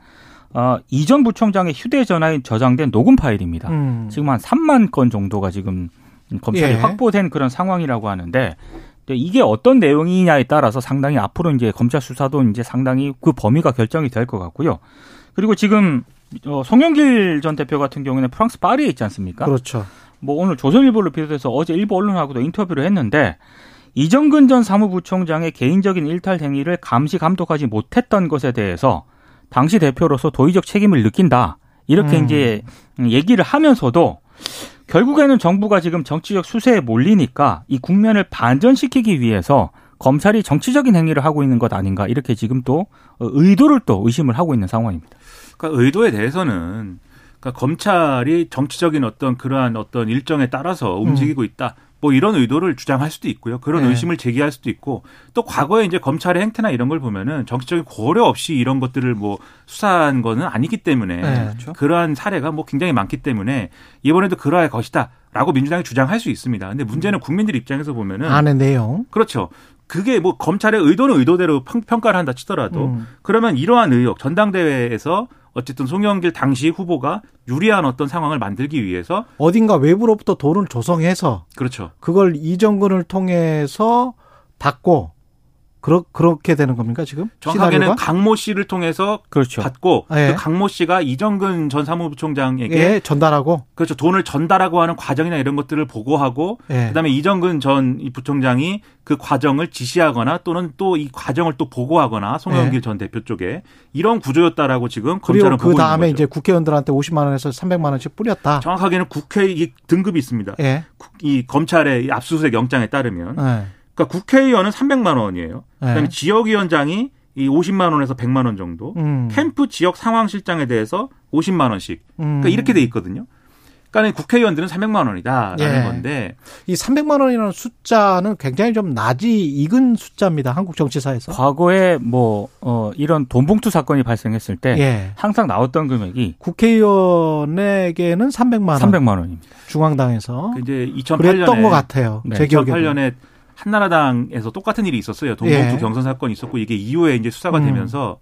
어, 이전 부총장의 휴대전화에 저장된 녹음 파일입니다. 음. 지금 한 3만 건 정도가 지금 검찰이 예. 확보된 그런 상황이라고 하는데 이게 어떤 내용이냐에 따라서 상당히 앞으로 이제 검찰 수사도 이제 상당히 그 범위가 결정이 될 것 같고요. 그리고 지금 어, 송영길 전 대표 같은 경우는 프랑스 파리에 있지 않습니까? 그렇죠. 뭐 오늘 조선일보를 비롯해서 어제 일부 언론하고도 인터뷰를 했는데 이정근 전 사무부총장의 개인적인 일탈 행위를 감시 감독하지 못했던 것에 대해서 당시 대표로서 도의적 책임을 느낀다. 이렇게 음. 이제 얘기를 하면서도 결국에는 정부가 지금 정치적 수세에 몰리니까 이 국면을 반전시키기 위해서 검찰이 정치적인 행위를 하고 있는 것 아닌가 이렇게 지금 또 의도를 또 의심을 하고 있는 상황입니다. 그러니까 의도에 대해서는 그러니까 검찰이 정치적인 어떤 그러한 어떤 일정에 따라서 움직이고 음. 있다. 뭐 이런 의도를 주장할 수도 있고요. 그런 네. 의심을 제기할 수도 있고 또 과거에 이제 검찰의 행태나 이런 걸 보면은 정치적인 고려 없이 이런 것들을 뭐 수사한 거는 아니기 때문에 네. 그렇죠. 그러한 사례가 뭐 굉장히 많기 때문에 이번에도 그러할 것이다. 라고 민주당이 주장할 수 있습니다. 근데 문제는 음. 국민들 입장에서 보면은 안의 내용 그렇죠. 그게 뭐 검찰의 의도는 의도대로 평가를 한다 치더라도 음. 그러면 이러한 의혹 전당대회에서 어쨌든 송영길 당시 후보가 유리한 어떤 상황을 만들기 위해서 어딘가 외부로부터 돈을 조성해서 그렇죠. 그걸 이정근을 통해서 받고 그러, 그렇게 되는 겁니까 지금? 정확하게는 시나리오가? 강모 씨를 통해서 그렇죠. 받고 예. 그 강모 씨가 이정근 전 사무부총장에게 예, 전달하고 그렇죠 돈을 전달하고 하는 과정이나 이런 것들을 보고하고 예. 그다음에 이정근 전 부총장이 그 과정을 지시하거나 또는 또 이 과정을 또 보고하거나 송영길 예. 전 대표 쪽에 이런 구조였다라고 지금 검찰은 그 다음에 이제 국회의원들한테 50만 원에서 300만 원씩 뿌렸다. 정확하게는 국회 등급이 있습니다. 예. 이 검찰의 압수수색 영장에 따르면. 예. 그러니까 국회의원은 300만 원이에요. 그다음에 네. 지역위원장이 이 50만 원에서 100만 원 정도, 음. 캠프 지역 상황 실장에 대해서 50만 원씩. 그러니까 음. 이렇게 돼 있거든요. 그러니까 국회의원들은 300만 원이다라는 예. 건데 이 300만 원이라는 숫자는 굉장히 좀 낮이 익은 숫자입니다. 한국 정치사에서. 과거에 뭐 어, 이런 돈봉투 사건이 발생했을 때 예. 항상 나왔던 금액이 국회의원에게는 300만 원. 300만 원입니다. 중앙당에서. 그 이제 2008년에 그랬던 것 같아요. 네. 제 기억에. 2008년에 한나라당에서 똑같은 일이 있었어요. 동봉투 예. 경선 사건이 있었고 이게 이후에 이제 수사가 음. 되면서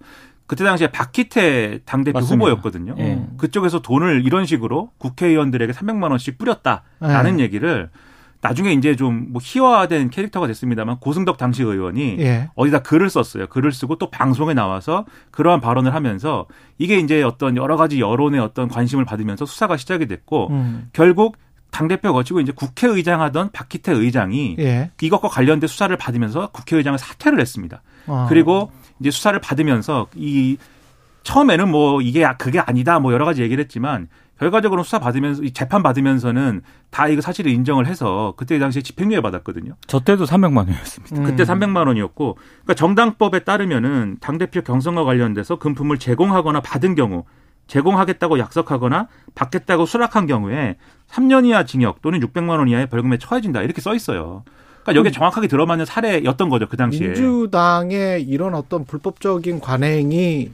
그때 당시에 박희태 당대표 맞습니다. 후보였거든요. 예. 그쪽에서 돈을 이런 식으로 국회의원들에게 300만 원씩 뿌렸다라는 예. 얘기를 나중에 이제 좀 뭐 희화화된 캐릭터가 됐습니다만 고승덕 당시 의원이 예. 어디다 글을 썼어요. 글을 쓰고 또 방송에 나와서 그러한 발언을 하면서 이게 이제 어떤 여러 가지 여론의 어떤 관심을 받으면서 수사가 시작이 됐고 음. 결국 당대표 거치고 이제 국회의장 하던 박희태 의장이 예. 이것과 관련된 수사를 받으면서 국회의장을 사퇴를 했습니다. 아. 그리고 이제 수사를 받으면서 이 처음에는 뭐 이게 그게 아니다 뭐 여러 가지 얘기를 했지만 결과적으로 수사 받으면서 재판 받으면서는 다 이거 사실을 인정을 해서 그때 당시에 집행유예 받았거든요. 저 때도 300만 원이었습니다. 음. 그때 300만 원이었고 그러니까 정당법에 따르면은 당 대표 경선과 관련돼서 금품을 제공하거나 받은 경우 제공하겠다고 약속하거나 받겠다고 수락한 경우에 3년 이하 징역 또는 600만 원 이하의 벌금에 처해진다 이렇게 써 있어요. 그러니까 여기 에 정확하게 들어맞는 사례였던 거죠 그 당시에. 민주당의 이런 어떤 불법적인 관행이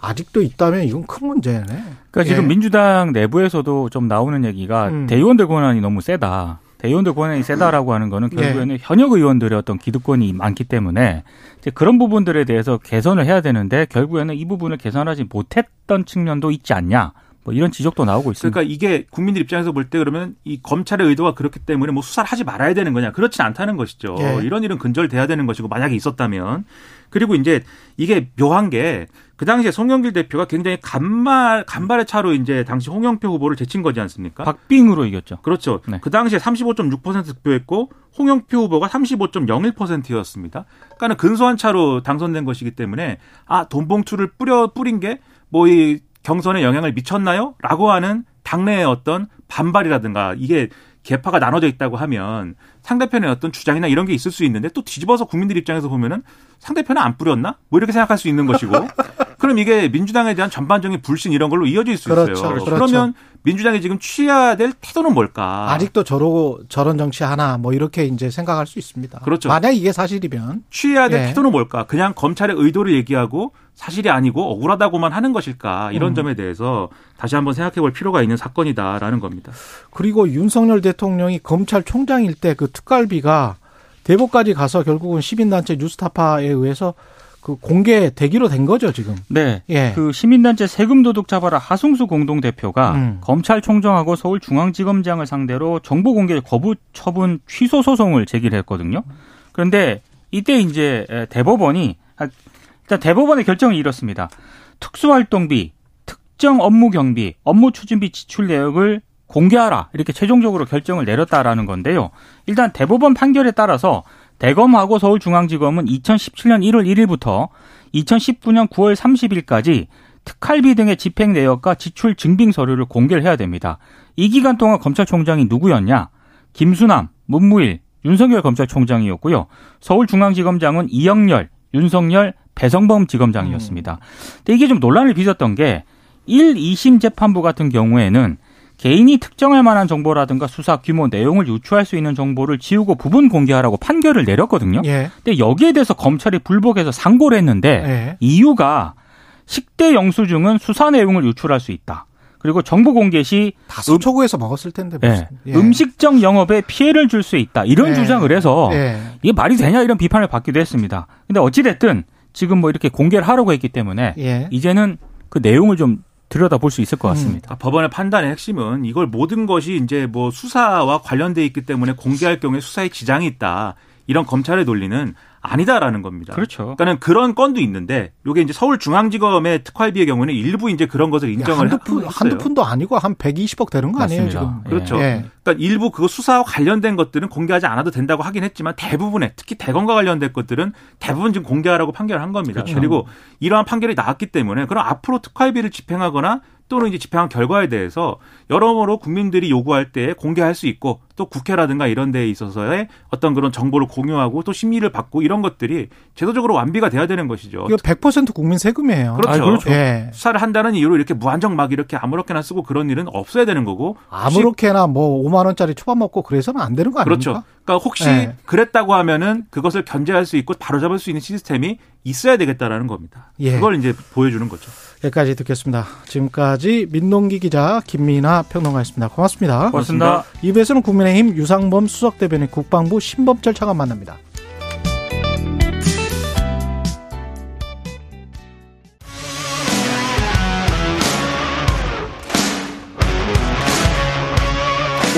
아직도 있다면 이건 큰 문제네. 그러니까 예. 지금 민주당 내부에서도 좀 나오는 얘기가 음. 대의원들 권한이 너무 세다. 대의원들 권한이 세다라고 하는 거는 결국에는 예. 현역 의원들의 어떤 기득권이 많기 때문에 이제 그런 부분들에 대해서 개선을 해야 되는데 결국에는 이 부분을 개선하지 못했던 측면도 있지 않냐. 뭐 이런 지적도 나오고 있습니다. 그러니까 이게 국민들 입장에서 볼 때 그러면 이 검찰의 의도가 그렇기 때문에 뭐 수사를 하지 말아야 되는 거냐? 그렇지 않다는 것이죠. 예. 이런 일은 근절돼야 되는 것이고 만약에 있었다면 그리고 이제 이게 묘한 게 그 당시에 송영길 대표가 굉장히 간말 간발의 차로 이제 당시 홍영표 후보를 제친 거지 않습니까? 박빙으로 이겼죠. 그렇죠. 네. 그 당시에 35.6% 득표했고 홍영표 후보가 35.01%였습니다. 그러니까는 근소한 차로 당선된 것이기 때문에 아 돈봉투를 뿌려 뿌린 게 뭐 이 경선에 영향을 미쳤나요? 라고 하는 당내의 어떤 반발이라든가 이게 개파가 나눠져 있다고 하면 상대편의 어떤 주장이나 이런 게 있을 수 있는데 또 뒤집어서 국민들 입장에서 보면은 상대편은 안 뿌렸나? 뭐 이렇게 생각할 수 있는 것이고 그럼 이게 민주당에 대한 전반적인 불신 이런 걸로 이어질 수 그렇죠, 있어요. 그렇죠. 그러면 민주당이 지금 취해야 될 태도는 뭘까? 아직도 저러고 저런 정치 하나 뭐 이렇게 이제 생각할 수 있습니다. 그렇죠. 만약 이게 사실이면 취해야 될 예. 태도는 뭘까? 그냥 검찰의 의도를 얘기하고 사실이 아니고 억울하다고만 하는 것일까? 이런 음. 점에 대해서 다시 한번 생각해 볼 필요가 있는 사건이다라는 겁니다. 그리고 윤석열 대통령이 검찰총장일 때 그 특갈비가 대법까지 가서 결국은 시민단체 뉴스타파에 의해서 그 공개 되기로 된 거죠 지금. 네. 예. 그 시민단체 세금 도둑 잡아라 하승수 공동 대표가 음. 검찰총장하고 서울중앙지검장을 상대로 정보 공개 거부 처분 취소 소송을 제기를 했거든요. 그런데 이때 이제 대법원이 아, 일단 대법원의 결정은 이렇습니다. 특수활동비, 특정 업무 경비, 업무 추진비 지출 내역을 공개하라 이렇게 최종적으로 결정을 내렸다라는 건데요. 일단 대법원 판결에 따라서 대검하고 서울중앙지검은 2017년 1월 1일부터 2019년 9월 30일까지 특활비 등의 집행 내역과 지출 증빙 서류를 공개를 해야 됩니다. 이 기간 동안 검찰총장이 누구였냐? 김수남, 문무일, 윤석열 검찰총장이었고요. 서울중앙지검장은 이영렬, 윤석열, 배성범 지검장이었습니다. 근데 이게 좀 논란을 빚었던 게 1, 2심 재판부 같은 경우에는 개인이 특정할 만한 정보라든가 수사 규모 내용을 유추할 수 있는 정보를 지우고 부분 공개하라고 판결을 내렸거든요. 예. 근데 여기에 대해서 검찰이 불복해서 상고를 했는데 예. 이유가 식대 영수증은 수사 내용을 유출할 수 있다. 그리고 정보 공개 시 다수 초구에서 먹었을 텐데 예, 무슨. 예. 음식적 영업에 피해를 줄 수 있다. 이런 예. 주장을 해서 예. 이게 말이 되냐 이런 비판을 받기도 했습니다. 근데 어찌 됐든 지금 뭐 이렇게 공개를 하려고 했기 때문에 예. 이제는 그 내용을 좀 들여다 볼 수 있을 것 같습니다. 그러니까 법원의 판단의 핵심은 이걸 모든 것이 이제 뭐 수사와 관련돼 있기 때문에 공개할 경우에 수사에 지장이 있다. 이런 검찰의 논리는 아니다라는 겁니다. 그렇죠. 그러니까는 그런 건도 있는데 요게 이제 서울중앙지검의 특활비의 경우는 일부 이제 그런 것을 인정을 한두 푼, 했어요. 한두 푼도 아니고 한 120억 되는 거 아니에요, 맞습니다. 지금. 그렇죠. 예. 그러니까 일부 그 수사와 관련된 것들은 공개하지 않아도 된다고 하긴 했지만 대부분의 특히 대검과 관련된 것들은 대부분 지금 공개하라고 판결을 한 겁니다. 그렇죠. 그리고 이러한 판결이 나왔기 때문에 그럼 앞으로 특활비를 집행하거나 또는 이제 집행한 결과에 대해서 여러모로 국민들이 요구할 때 공개할 수 있고 또 국회라든가 이런 데에 있어서의 어떤 그런 정보를 공유하고 또 심의를 받고 이런 것들이 제도적으로 완비가 돼야 되는 것이죠. 이거 100% 국민 세금이에요. 그렇죠. 아, 그렇죠. 예. 수사를 한다는 이유로 이렇게 무한정 막 이렇게 아무렇게나 쓰고 그런 일은 없어야 되는 거고 아무렇게나 뭐 5만 원짜리 초밥 먹고 그래서는 안 되는 거 아닙니까? 그렇죠. 그러니까 혹시 네. 그랬다고 하면은 그것을 견제할 수 있고 바로잡을 수 있는 시스템이 있어야 되겠다라는 겁니다. 예. 그걸 이제 보여주는 거죠. 여기까지 듣겠습니다. 지금까지 민동기 기자 김민아 평론가였습니다. 고맙습니다. 고맙습니다. 이부에서는 국민의힘 유상범 수석대변인 국방부 신범철 차관 만납니다.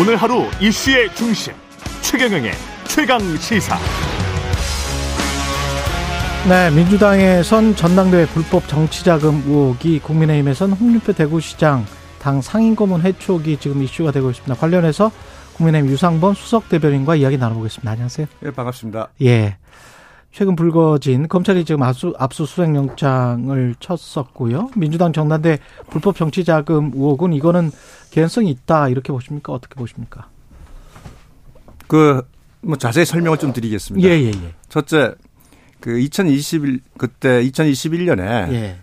오늘 하루 이슈의 중심 최경영의 최강 시사. 네, 민주당에선 전당대회 불법 정치자금 의혹이 국민의힘에선 홍준표 대구시장 당 상임고문 회촉이 지금 이슈가 되고 있습니다. 관련해서 국민의힘 유상범 수석 대변인과 이야기 나눠보겠습니다. 안녕하세요. 예, 반갑습니다. 예. 최근 불거진 검찰이 지금 압수, 압수수색 영장을 쳤었고요. 민주당 정당대 불법 정치자금 의혹은 이거는 개연성이 있다 이렇게 보십니까? 어떻게 보십니까? 그, 뭐 자세히 설명을 좀 드리겠습니다. 예, 예, 예. 첫째, 그 2021, 그때 2021년에 예.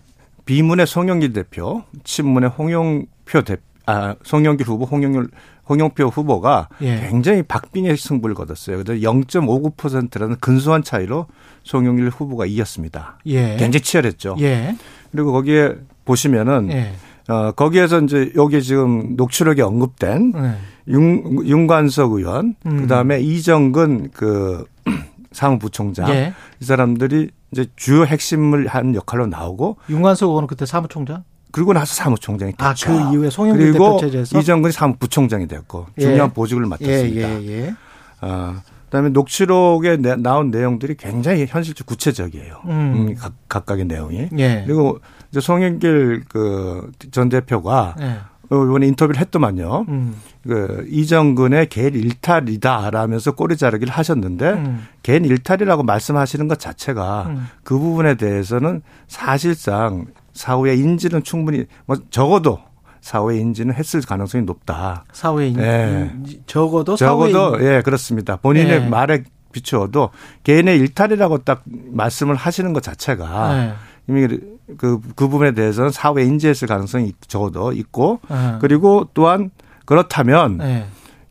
비문의 송영길 대표, 친문의 홍영표 대, 아, 송영길 후보, 홍영길, 홍영표 후보가 예. 굉장히 박빙의 승부를 거뒀어요. 그래서 0.59%라는 근소한 차이로 송영길 후보가 이겼습니다. 예. 굉장히 치열했죠. 예. 그리고 거기에 보시면은 예. 어, 거기에서 이제 여기 지금 녹취록에 언급된 예. 윤, 윤관석 의원, 음. 그 다음에 이정근 그 사무부총장, 예. 이 사람들이 이제 주요 핵심을 한 역할로 나오고 윤관석 의원은 그때 사무총장? 그리고 나서 사무총장이 아, 됐죠. 그 이후에 송영길 대표 체제에서 이정근이 사무부총장이 됐고 예. 중요한 보직을 예, 맡았습니다. 예, 예. 아, 그다음에 녹취록에 내- 나온 내용들이 굉장히 현실적 구체적이에요. 음. 음, 각, 각각의 내용이. 예. 그리고 이제 송영길 그 전 대표가 예. 어, 이번에 인터뷰를 했더만요. 음. 그 이정근의 개인 일탈이다라면서 꼬리 자르기를 하셨는데 음. 개인 일탈이라고 말씀하시는 것 자체가 음. 그 부분에 대해서는 사실상 사후의 인지는 충분히 뭐 적어도 사후의 인지는 했을 가능성이 높다. 사후에 인- 예. 인- 적어도 사후에 적어도 인- 예 그렇습니다. 본인의 예. 말에 비추어도 개인의 일탈이라고 딱 말씀을 하시는 것 자체가 예. 이미 그, 그 부분에 대해서는 사후에 인지했을 가능성이 적어도 있고 어. 그리고 또한 그렇다면 예.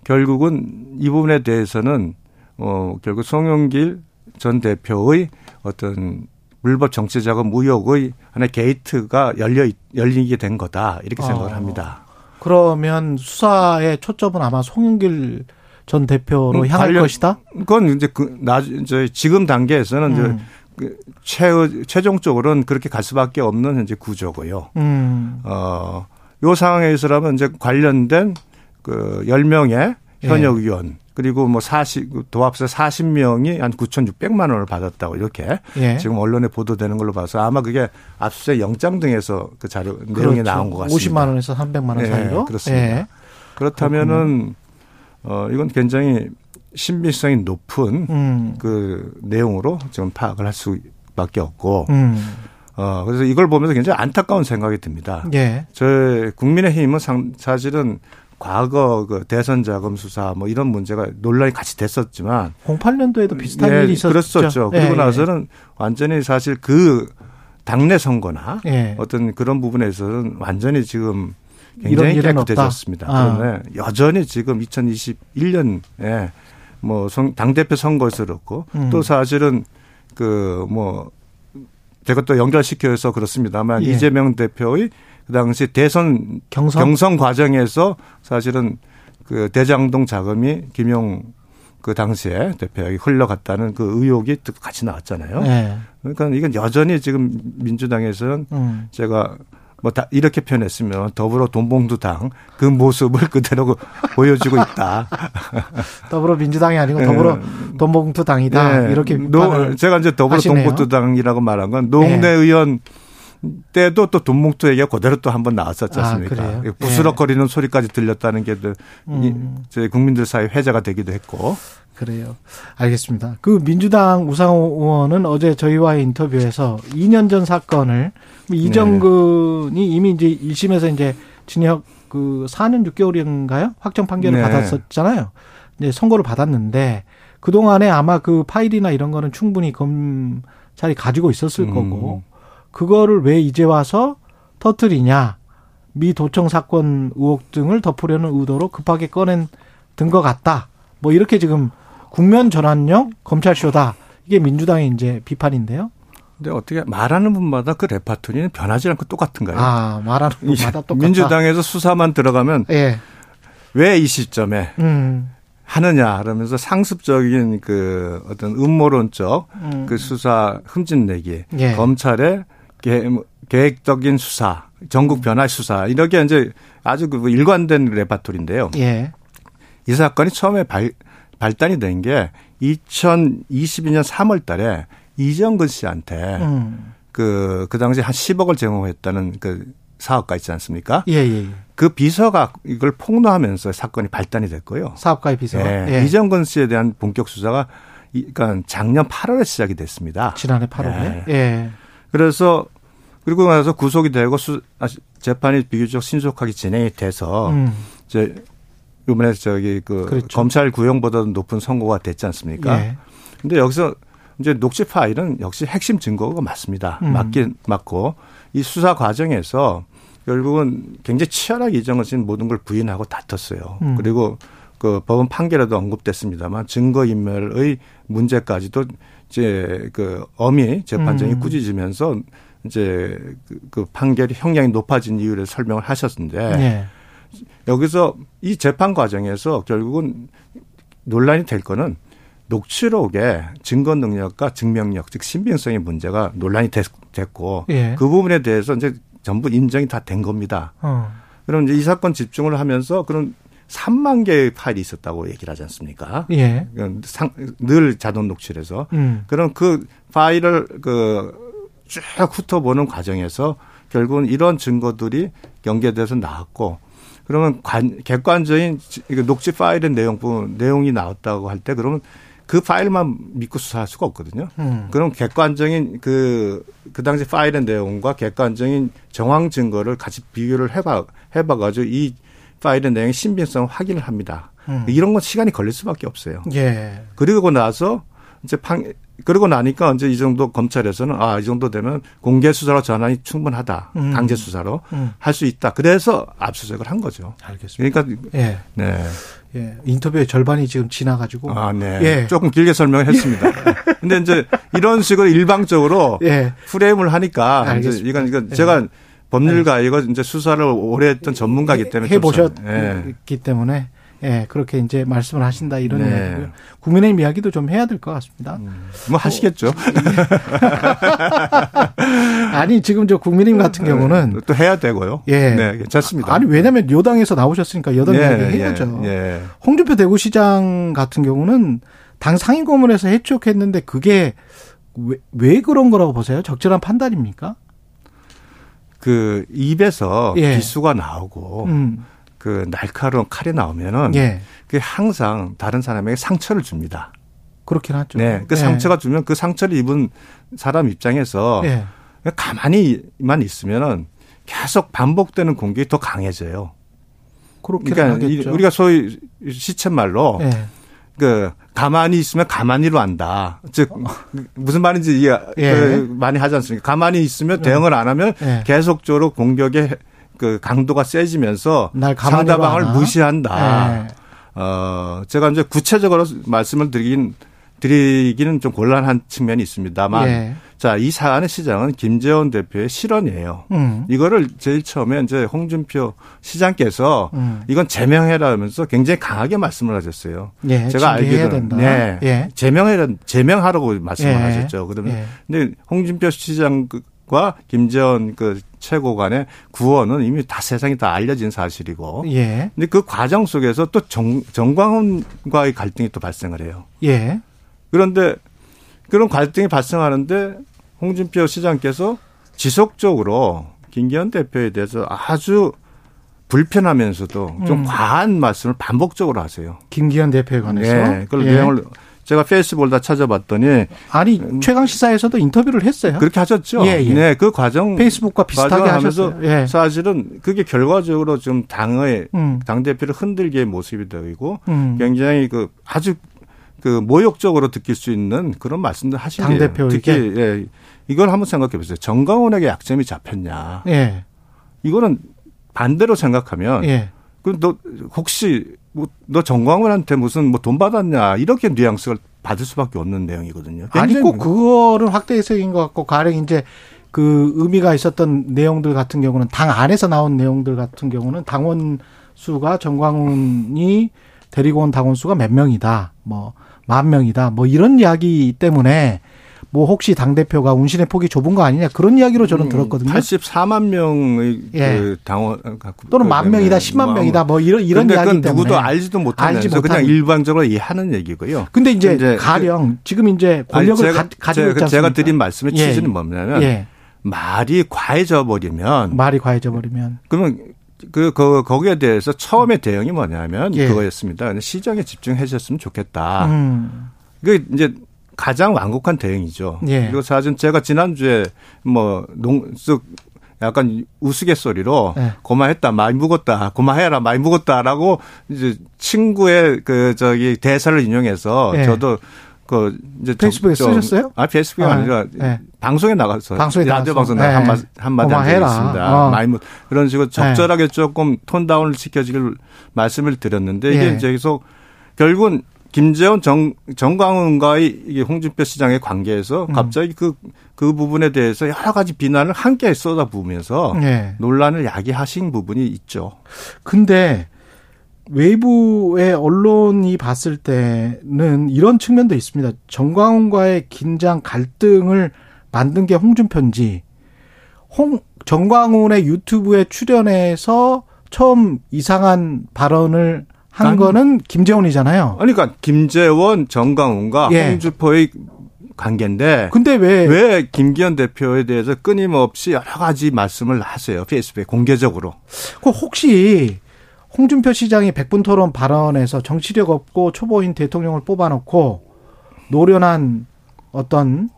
결국은 이 부분에 대해서는 어 결국 송영길 전 대표의 어떤 불법 정치 자금 의혹의 하나의 게이트가 열려 있- 열리게 된 거다 이렇게 생각을 어. 합니다. 그러면 수사의 초점은 아마 송영길 전 대표로 음, 향할 관련- 것이다. 그건 이제 그 나 이제 지금 단계에서는 이제 음. 그 최, 최종적으로는 그렇게 갈 수밖에 없는 현재 구조고요. 음. 어, 요 상황에서라면 이제 관련된 그 10명의 현역 위원 그리고 뭐 40, 도합사 40명이 한 9,600만 원을 받았다고 이렇게 예. 지금 언론에 보도되는 걸로 봐서 아마 그게 압수수색 영장 등에서 그 자료 내용이 나온 것 같습니다. 50만 원에서 300만 원 예, 사이로. 그렇습니다. 예. 그렇다면은 어, 이건 굉장히 신빙성이 높은 음. 그 내용으로 지금 파악을 할 수밖에 없고 음. 어, 그래서 이걸 보면서 굉장히 안타까운 생각이 듭니다. 예. 저희 국민의힘은 상, 사실은 과거 그 대선 자금 수사 뭐 이런 문제가 논란이 같이 됐었지만 08년도에도 비슷한 예, 일이 있었죠. 그랬었죠. 예, 그리고 예. 나서는 완전히 사실 그 당내 선거나 예. 어떤 그런 부분에서는 완전히 지금 굉장히 깨끗해졌습니다. 아. 그런데 여전히 지금 2021년에 뭐 당 대표 선거에서 그렇고 음. 또 사실은 그뭐 제가 또 연결시켜서 그렇습니다만 예. 이재명 대표의 그 당시 대선 경선? 경선 과정에서 사실은 그 대장동 자금이 김용 그 당시에 대표에게 흘러갔다는 그 의혹이 또 같이 나왔잖아요. 예. 그러니까 이건 여전히 지금 민주당에서는 음. 제가 뭐 다 이렇게 표현했으면 더불어 돈봉투당 그 모습을 그대로 보여주고 있다. 더불어민주당이 아니고 예. 더불어 돈봉투당이다. 네. 이렇게 노, 제가 이제 더불어. 돈봉투당이라고 말한 건 노웅래 네. 의원 때도 또 돈봉투 얘기가 그대로 또 한 번 나왔었지 아, 않습니까? 그래요? 부스럭거리는 소리까지 들렸다는 게 또 이- 음. 국민들 사이 회자가 되기도 했고. 그래요. 알겠습니다. 그 민주당 우상호 의원은 어제 저희와의 인터뷰에서 2년 전 사건을 이정근이 이미 이제 1심에서 이제 징역 그 4년 6개월인가요? 확정 판결을 네. 받았었잖아요. 이제 선고를 받았는데 그동안에 아마 그 파일이나 이런 거는 충분히 검찰이 가지고 있었을 음. 거고 그거를 왜 이제 와서 터트리냐. 미 도청 사건 의혹 등을 덮으려는 의도로 급하게 꺼낸 든 것 같다. 뭐 이렇게 지금 국면 전환형 검찰쇼다. 이게 민주당의 이제 비판인데요. 근데 어떻게 말하는 분마다 그 레파토리는 변하지 않고 똑같은가요? 아, 말하는 것마다 똑같다. 민주당에서 수사만 들어가면 예. 왜 이 시점에 음. 하느냐 그러면서 상습적인 그 어떤 음모론적 음. 그 수사 흠집내기 예. 검찰의 계, 계획적인 수사 전국 변화 수사 이렇게 이제 아주 그 일관된 레파토리인데요. 예. 이 사건이 처음에 발, 발단이 된 게 2022년 3월 달에 이정근 씨한테 음. 그, 그 당시에 한 10억을 제공했다는 그 사업가 있지 않습니까? 예, 예. 예. 그 비서가 이걸 폭로하면서 사건이 발단이 됐고요. 사업가의 비서. 예. 예. 이정근 씨에 대한 본격 수사가 이- 그러니까 작년 8월에 시작이 됐습니다. 지난해 8월에. 예. 그래서 그리고 나서 구속이 되고 수, 아, 재판이 비교적 신속하게 진행이 돼서 음. 이제 이번에 저기 그 그렇죠. 검찰 구형보다도 높은 선고가 됐지 않습니까? 예. 근데 여기서 이제 녹취 파일은 역시 핵심 증거가 맞습니다. 음. 맞긴 맞고 이 수사 과정에서 결국은 굉장히 치열하게 이정은 씨는 모든 걸 부인하고 다퉜어요. 음. 그리고 그 법원 판결에도 언급됐습니다만 증거 인멸의 문제까지도 이제 그 엄히 재판장이 음. 꾸짖으면서 이제 그, 그 판결이 형량이 높아진 이유를 설명을 하셨는데 예. 여기서 이 재판 과정에서 결국은 논란이 될 거는 녹취록의 증거 능력과 증명력, 즉 신빙성의 문제가 논란이 됐, 고 예. 그 부분에 대해서 이제 전부 인정이 다 된 겁니다. 어. 그럼 이제 이 사건 집중을 하면서 그런 3만 개의 파일이 있었다고 얘기를 하지 않습니까? 예. 늘 자동 녹취를 해서 음. 그럼 그 파일을 그 쭉 훑어보는 과정에서 결국은 이런 증거들이 연계돼서 나왔고 그러면 관, 객관적인 녹취 파일의 내용 부분 내용이 나왔다고 할 때 그러면 그 파일만 믿고 수사할 수가 없거든요. 음. 그럼 객관적인 그, 그 당시 파일의 내용과 객관적인 정황 증거를 같이 비교를 해봐, 해봐가지고 이 파일의 내용의 신빙성을 확인을 합니다. 음. 이런 건 시간이 걸릴 수밖에 없어요. 예. 그리고 나서 이제 판, 그러고 나니까 이제 이 정도 검찰에서는 아, 이 정도 되면 공개 수사로 전환이 충분하다. 음. 강제 수사로 음. 할수 있다. 그래서 압수수색을 한 거죠. 알겠습니다. 그러니까 예. 네. 예. 인터뷰의 절반이 지금 지나가지고. 아, 네. 예. 조금 길게 설명을 했습니다. 근데 이제 이런 식으로 일방적으로 예. 프레임을 하니까 이제 알겠습니다. 이건 이건 예. 제가 법률가 이거 이제 수사를 오래 했던 전문가이기 때문에 좀 해보셨기 예. 때문에 예 그렇게 이제 말씀을 하신다 이런 네. 이야기고요. 국민의힘 이야기도 좀 해야 될 것 같습니다. 뭐 하시겠죠. 아니 지금 저 국민의힘 같은 경우는 또 해야 되고요. 예. 네, 괜찮습니다. 아니 왜냐하면 여당에서 나오셨으니까 여당 예, 이야기 예, 해야죠. 예. 홍준표 대구시장 같은 경우는 당 상임 고문에서 해촉했는데 그게 왜, 왜 그런 거라고 보세요? 적절한 판단입니까? 그 입에서 예. 기수가 나오고 음, 그 날카로운 칼이 나오면은 예, 그게 항상 다른 사람에게 상처를 줍니다. 그렇긴 하죠. 네, 그 예. 상처가 주면 그 상처를 입은 사람 입장에서 예, 가만히만 있으면은 계속 반복되는 공격이 더 강해져요. 그렇긴 그러니까 이- 하겠죠. 우리가 소위 시쳇말로 예, 그 가만히 있으면 가만히로 한다. 즉 무슨 말인지 이해 예. 그 많이 하지 않습니까? 가만히 있으면 대응을 안 하면 예. 계속적으로 공격의 그 강도가 세지면서 상대방을? 무시한다. 예. 어 제가 이제 구체적으로 말씀을 드리긴 드리기는 좀 곤란한 측면이 있습니다만 예. 자 이 사안의 시장은 김재원 대표의 실언이에요. 음, 이거를 제일 처음에 이제 홍준표 시장께서 음. 이건 제명해라 하면서 굉장히 강하게 말씀을 하셨어요. 예, 제가 알기로는. 네, 예. 제명해라 제명하라고 말씀을 예. 하셨죠. 그러면 예. 근데 홍준표 시장과 김재원 그 최고 간의 구원은 이미 다 세상에 다 알려진 사실이고. 예, 근데 그 과정 속에서 또 정, 정광훈과의 갈등이 또 발생을 해요. 예, 그런데 그런 갈등이 발생하는데 홍준표 시장께서 지속적으로 김기현 대표에 대해서 아주 불편하면서도 좀 음. 과한 말씀을 반복적으로 하세요. 김기현 대표에 관해서. 네, 그걸 예. 내용을 제가 페이스북을 다 찾아봤더니 아니 최강 시사에서도 인터뷰를 했어요. 그렇게 하셨죠. 예, 예. 네, 그 과정 페이스북과 비슷하게. 하면서 예. 사실은 그게 결과적으로 좀 당의 음, 당 대표를 흔들게 모습이 되고 음. 굉장히 그 아주 그 모욕적으로 느낄 수 있는 그런 말씀들 하신 당. 대표에게? 특히 예, 이걸 한번 생각해 보세요. 정강훈에게 약점이 잡혔냐? 예, 이거는 반대로 생각하면 예. 그너 혹시 뭐 너 정광훈한테 무슨 뭐 돈 받았냐 이렇게 뉘앙스를 받을 수밖에 없는 내용이거든요. 아니 꼭 그거는 확대 해석인 것 같고 가령 이제 그 의미가 있었던 내용들 같은 경우는 당 안에서 나온 내용들 같은 경우는 당원 수가 정광훈이 데리고 온 당원 수가 몇 명이다, 뭐 만 명이다, 뭐 이런 이야기 때문에 뭐 혹시 당 대표가 운신의 폭이 좁은 거 아니냐 그런 이야기로 저는 들었거든요. 84만 명의 예. 그 당원 또는 만 명이다, 10만 명이다, 뭐 이런 이런 이야기 때문에 누구도 알지도 못하면서 알지 그냥. 일방적으로 이해하는 얘기고요. 근데 이제 이제 가령 지금 이제 권력을 아니, 제가, 가, 있지 제가, 제가? 드린 말씀의 예, 취지는 뭐냐면 예. 말이 과해져 버리면 말이 과해져 버리면 그러면 그, 그 거기에 대해서 처음에 대응이 뭐냐면 예. 그거였습니다. 시정에 집중하셨으면 좋겠다. 음. 그 이제 가장 완곡한 대응이죠. 예. 그리고 사실 제가 지난주에 뭐 농쓱 약간 우스갯소리로 예. 고마했다 많이 묵었다 고마해라 많이 묵었다라고 이제 친구의 그 저기 대사를 인용해서 예. 저도 그 이제 페이스북에 좀- 쓰셨어요? 아 페이스북이 아, 아, 니라 예. 방송에 나가서 방송에 라디오. 방송 예. 에 한마디. 있습니다. 어. 많이 묵 그런 식으로 적절하게 조금 톤 다운을 시켜주길 말씀을 드렸는데 이게 예. 이제 계속 결국은 김재원 정, 정광훈과의 이게 홍준표 시장의 관계에서 음. 갑자기 그, 그 부분에 대해서 여러 가지 비난을 함께 쏟아부으면서 예. 논란을 야기하신 부분이 있죠. 근데 외부의 언론이 봤을 때는 이런 측면도 있습니다. 정광훈과의 긴장 갈등을 만든 게 홍준표인지 홍 정광훈의 유튜브에 출연해서 처음 이상한 발언을 한 아니. 거는 김재원이잖아요. 아니, 그러니까 김재원, 정광훈과 예. 홍준표의 관계인데 근데 왜, 왜 김기현 대표에 대해서 끊임없이 여러 가지 말씀을 하세요. 페이스북에 공개적으로. 그 혹시 홍준표 시장이 백분 토론 발언에서 정치력 없고 초보인 대통령을 뽑아놓고 노련한 어떤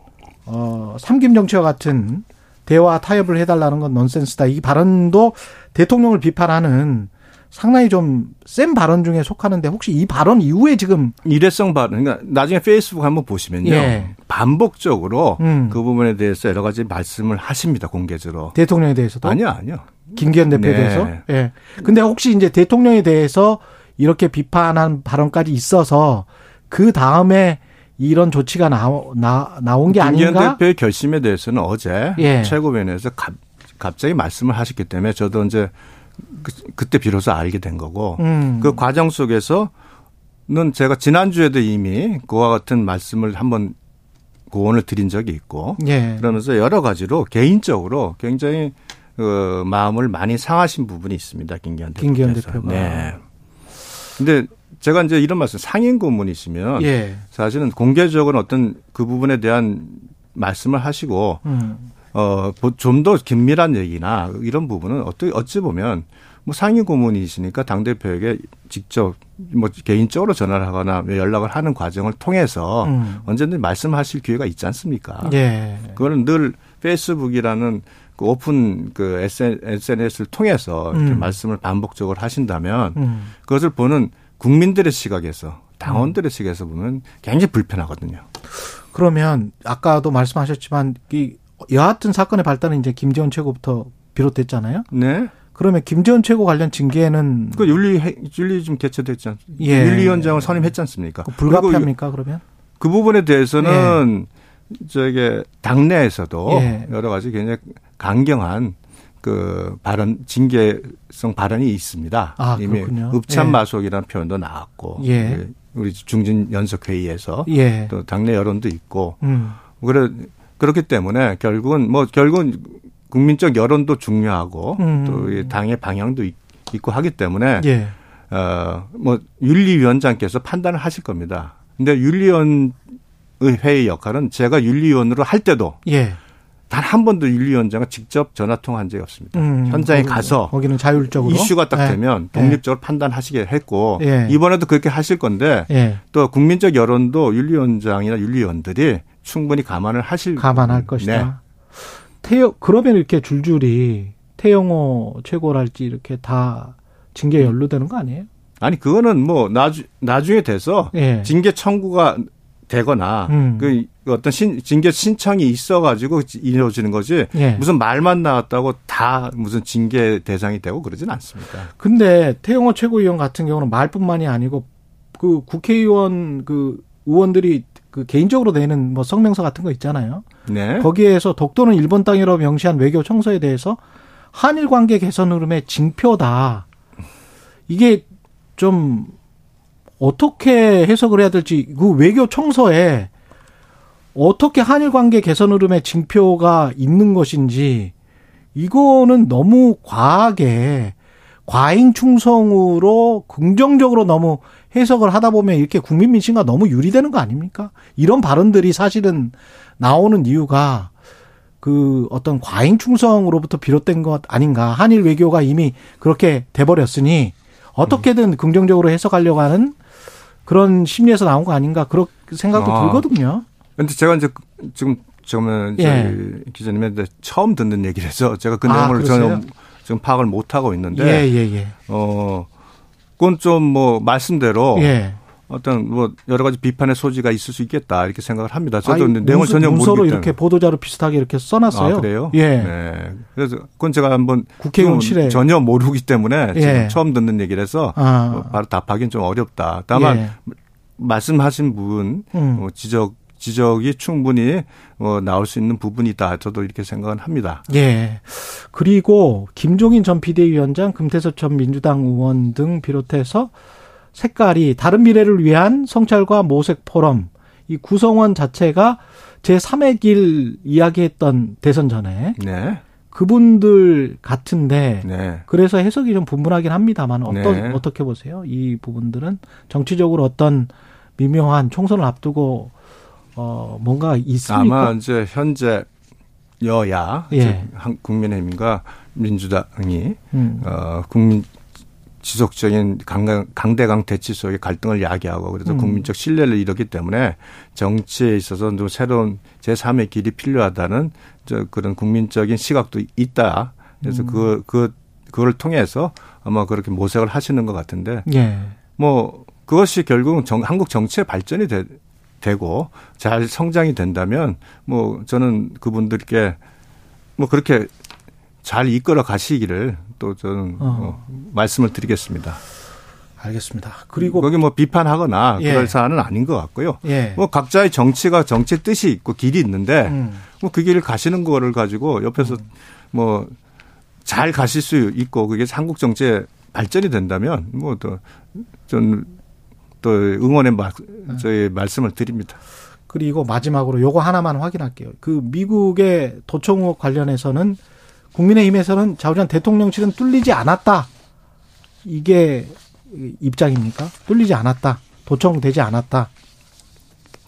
어 삼김 정치와 같은 대화 타협을 해달라는 건 넌센스다. 이 발언도 대통령을 비판하는 상당히 좀 센 발언 중에 속하는데 혹시 이 발언 이후에 지금 일회성 발언, 그러니까 나중에 페이스북 한번 보시면요. 예. 반복적으로 음. 그 부분에 대해서 여러 가지 말씀을 하십니다, 공개적으로. 대통령에 대해서도 아니요, 아니요. 김기현 대표에 네. 대해서 예. 근데 혹시 이제 대통령에 대해서 이렇게 비판한 발언까지 있어서 그 다음에 이런 조치가 나오, 나, 나온 게 김기현 아닌가? 대표의 결심에 대해서는 어제 예. 최고위원회에서 갑, 갑자기 말씀을 하셨기 때문에 저도 이제 그, 때 비로소 알게 된 거고 음. 그 과정 속에서는 제가 지난주에도 이미 그와 같은 말씀을 한번 고언을 드린 적이 있고 예. 그러면서 여러 가지로 개인적으로 굉장히 그 마음을 많이 상하신 부분이 있습니다. 김기현 대표. 김기현 대표가. 네. 근데 제가 이제 이런 말씀 상임 고문이시면 예. 사실은 공개적으로 어떤 그 부분에 대한 말씀을 하시고 음. 어 좀 더 긴밀한 얘기나 이런 부분은 어떻게 어찌 보면 뭐 상임 고문이시니까 당 대표에게 직접 뭐 개인적으로 전화를 하거나 연락을 하는 과정을 통해서 음. 언제든지 말씀하실 기회가 있지 않습니까? 예. 그거는 늘 페이스북이라는 그 오픈 그 SNS를 통해서 이렇게 음. 말씀을 반복적으로 하신다면 음. 그것을 보는 국민들의 시각에서 당원들의 시각에서 보면 굉장히 불편하거든요. 그러면 아까도 말씀하셨지만 이 여하튼 사건의 발단은 이제 김재원 최고부터 비롯됐잖아요. 네. 그러면 김재원 최고 관련 징계는 그 윤리 윤리 좀 개최됐지 않습니까? 예. 윤리위원장을 선임했지 않습니까? 그 불가피합니까 그러면? 그 부분에 대해서는 저게 당내에서도 예. 여러 가지 굉장히 강경한 그 발언 징계성 발언이 있습니다. 아, 이미 그렇군요. 읍참마속이라는 표현도 나왔고 예. 우리 중진 연석 회의에서 예. 또 당내 여론도 있고 음. 그래 그렇기 때문에 결국은 뭐 결국은 국민적 여론도 중요하고 음. 또이 당의 방향도 있- 있고 하기 때문에 예. 어뭐 윤리위원장께서 판단을 하실 겁니다. 근데 윤리위원 회의 역할은 제가 윤리위원으로 할 때도 예. 단한 번도 윤리위원장과 직접 전화 통화한 적이 없습니다. 음, 현장에 거기- 가서 거기는 자율적으로 이슈가 딱 예. 되면 독립적으로 판단하시게 했고 예. 이번에도 그렇게 하실 건데 예. 또 국민적 여론도 윤리위원장이나 윤리위원들이 충분히 감안을 하실 감안할 네. 것이다. 태영 그러면 이렇게 줄줄이 태영호 최고랄지 이렇게 다 징계 연루되는 거 아니에요? 아니 그거는 뭐 나주, 나중에 돼서 예. 징계 청구가 되거나 음. 그 어떤 신, 징계 신청이 있어가지고 이루어지는 거지 예. 무슨 말만 나왔다고 다 무슨 징계 대상이 되고 그러진 않습니다. 근데 태영호 최고위원 같은 경우는 말뿐만이 아니고 그 국회의원 그 의원들이 그 개인적으로 내는 뭐 성명서 같은 거 있잖아요. 네. 거기에서 독도는 일본 땅이라고 명시한 외교 청서에 대해서 한일 관계 개선 흐름의 징표다. 이게 좀 어떻게 해석을 해야 될지 그 외교 청서에 어떻게 한일 관계 개선 흐름의 징표가 있는 것인지 이거는 너무 과하게 과잉 충성으로 긍정적으로 너무 해석을 하다 보면 이렇게 국민 민심과 너무 유리되는 거 아닙니까? 이런 발언들이 사실은 나오는 이유가 그 어떤 과잉 충성으로부터 비롯된 것 아닌가. 한일 외교가 이미 그렇게 돼버렸으니 어떻게든 긍정적으로 해석하려고 하는 그런 심리에서 나온 거 아닌가. 그런 생각도 아. 들거든요. 근데 제가 이제 지금 저는 예. 기자님한테 처음 듣는 얘기를 해서 제가 그 아, 내용을 전혀 그러세요? 지금 파악을 못 하고 있는데 예, 예, 예. 어 그건 좀 뭐 말씀대로 예. 어떤 뭐 여러 가지 비판의 소지가 있을 수 있겠다 이렇게 생각을 합니다. 저도 아니, 내용을 전혀 모르기 이렇게 때문에. 보도자료 비슷하게 이렇게 써놨어요. 아, 그래요? 예. 네. 그래서 그건 제가 한번 국회의원 실에. 지금 전혀 모르기 때문에 지금 예. 처음 듣는 얘기라서 아. 어, 바로 답하기는 좀 어렵다. 다만 예. 말씀하신 부분 음. 어, 지적 지적이 충분히 어, 나올 수 있는 부분이다. 저도 이렇게 생각은 합니다. 예. 그리고 김종인 전 비대위원장, 금태섭 전 민주당 의원 등 비롯해서 색깔이 다른 미래를 위한 성찰과 모색 포럼 이 구성원 자체가 제 3의 길 이야기했던 대선 전에 네. 그분들 같은데 네. 그래서 해석이 좀 분분하긴 합니다만 어떤 네. 어떻게 보세요? 이 부분들은 정치적으로 어떤 미묘한 총선을 앞두고 어 뭔가 있습니까? 아마 이제 현재 여야 예. 즉 한- 국민의힘과 민주당이 음. 어, 국민 지속적인 강강, 강대강 대치 속에 갈등을 야기하고 그래서 음. 국민적 신뢰를 이뤘기 때문에 정치에 있어서 또 새로운 제3의 길이 필요하다는 저 그런 국민적인 시각도 있다. 그래서 음. 그, 그 그걸 통해서 아마 그렇게 모색을 하시는 것 같은데 예. 뭐 그것이 결국은 정, 한국 정치의 발전이 되, 되고 잘 성장이 된다면 뭐 저는 그분들께 뭐 그렇게 잘 이끌어 가시기를 또 저는 어. 뭐 말씀을 드리겠습니다. 알겠습니다. 그리고 거기 뭐 비판하거나 예. 그럴 사안은 아닌 것 같고요. 예. 뭐 각자의 정치가 정치 뜻이 있고 길이 있는데 음. 뭐그 길을 가시는 거를 가지고 옆에서 뭐잘 가실 수 있고 그게 한국 정치의 발전이 된다면 뭐 뭐또전 또 응원의 말, 저희 말씀을 드립니다. 그리고 마지막으로 요거 하나만 확인할게요. 그 미국의 도청 의혹 관련해서는 국민의힘에서는 자우전 대통령실은 뚫리지 않았다. 이게 입장입니까? 뚫리지 않았다. 도청되지 않았다.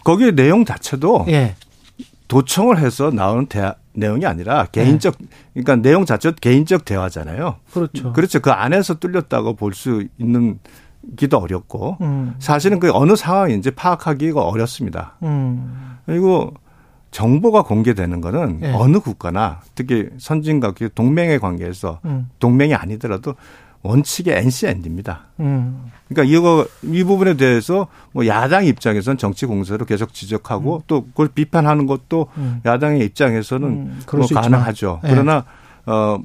거기에 내용 자체도 예. 도청을 해서 나오는 대화, 내용이 아니라 개인적 그러니까 내용 자체도 개인적 대화잖아요. 그렇죠. 그렇죠. 그 안에서 뚫렸다고 볼 수 있는 기도 어렵고 음. 사실은 그 어느 상황인지 파악하기가 어렵습니다. 음. 그리고 정보가 공개되는 거는 예. 어느 국가나 특히 선진과 그 동맹의 관계에서 음. 동맹이 아니더라도 원칙의 NCND입니다. 음. 그러니까 이거 이 부분에 대해서 뭐 야당 입장에서는 정치 공세로 계속 지적하고 또 그걸 비판하는 것도 음. 야당의 입장에서는 음, 뭐. 가능하죠. 예. 그러나 어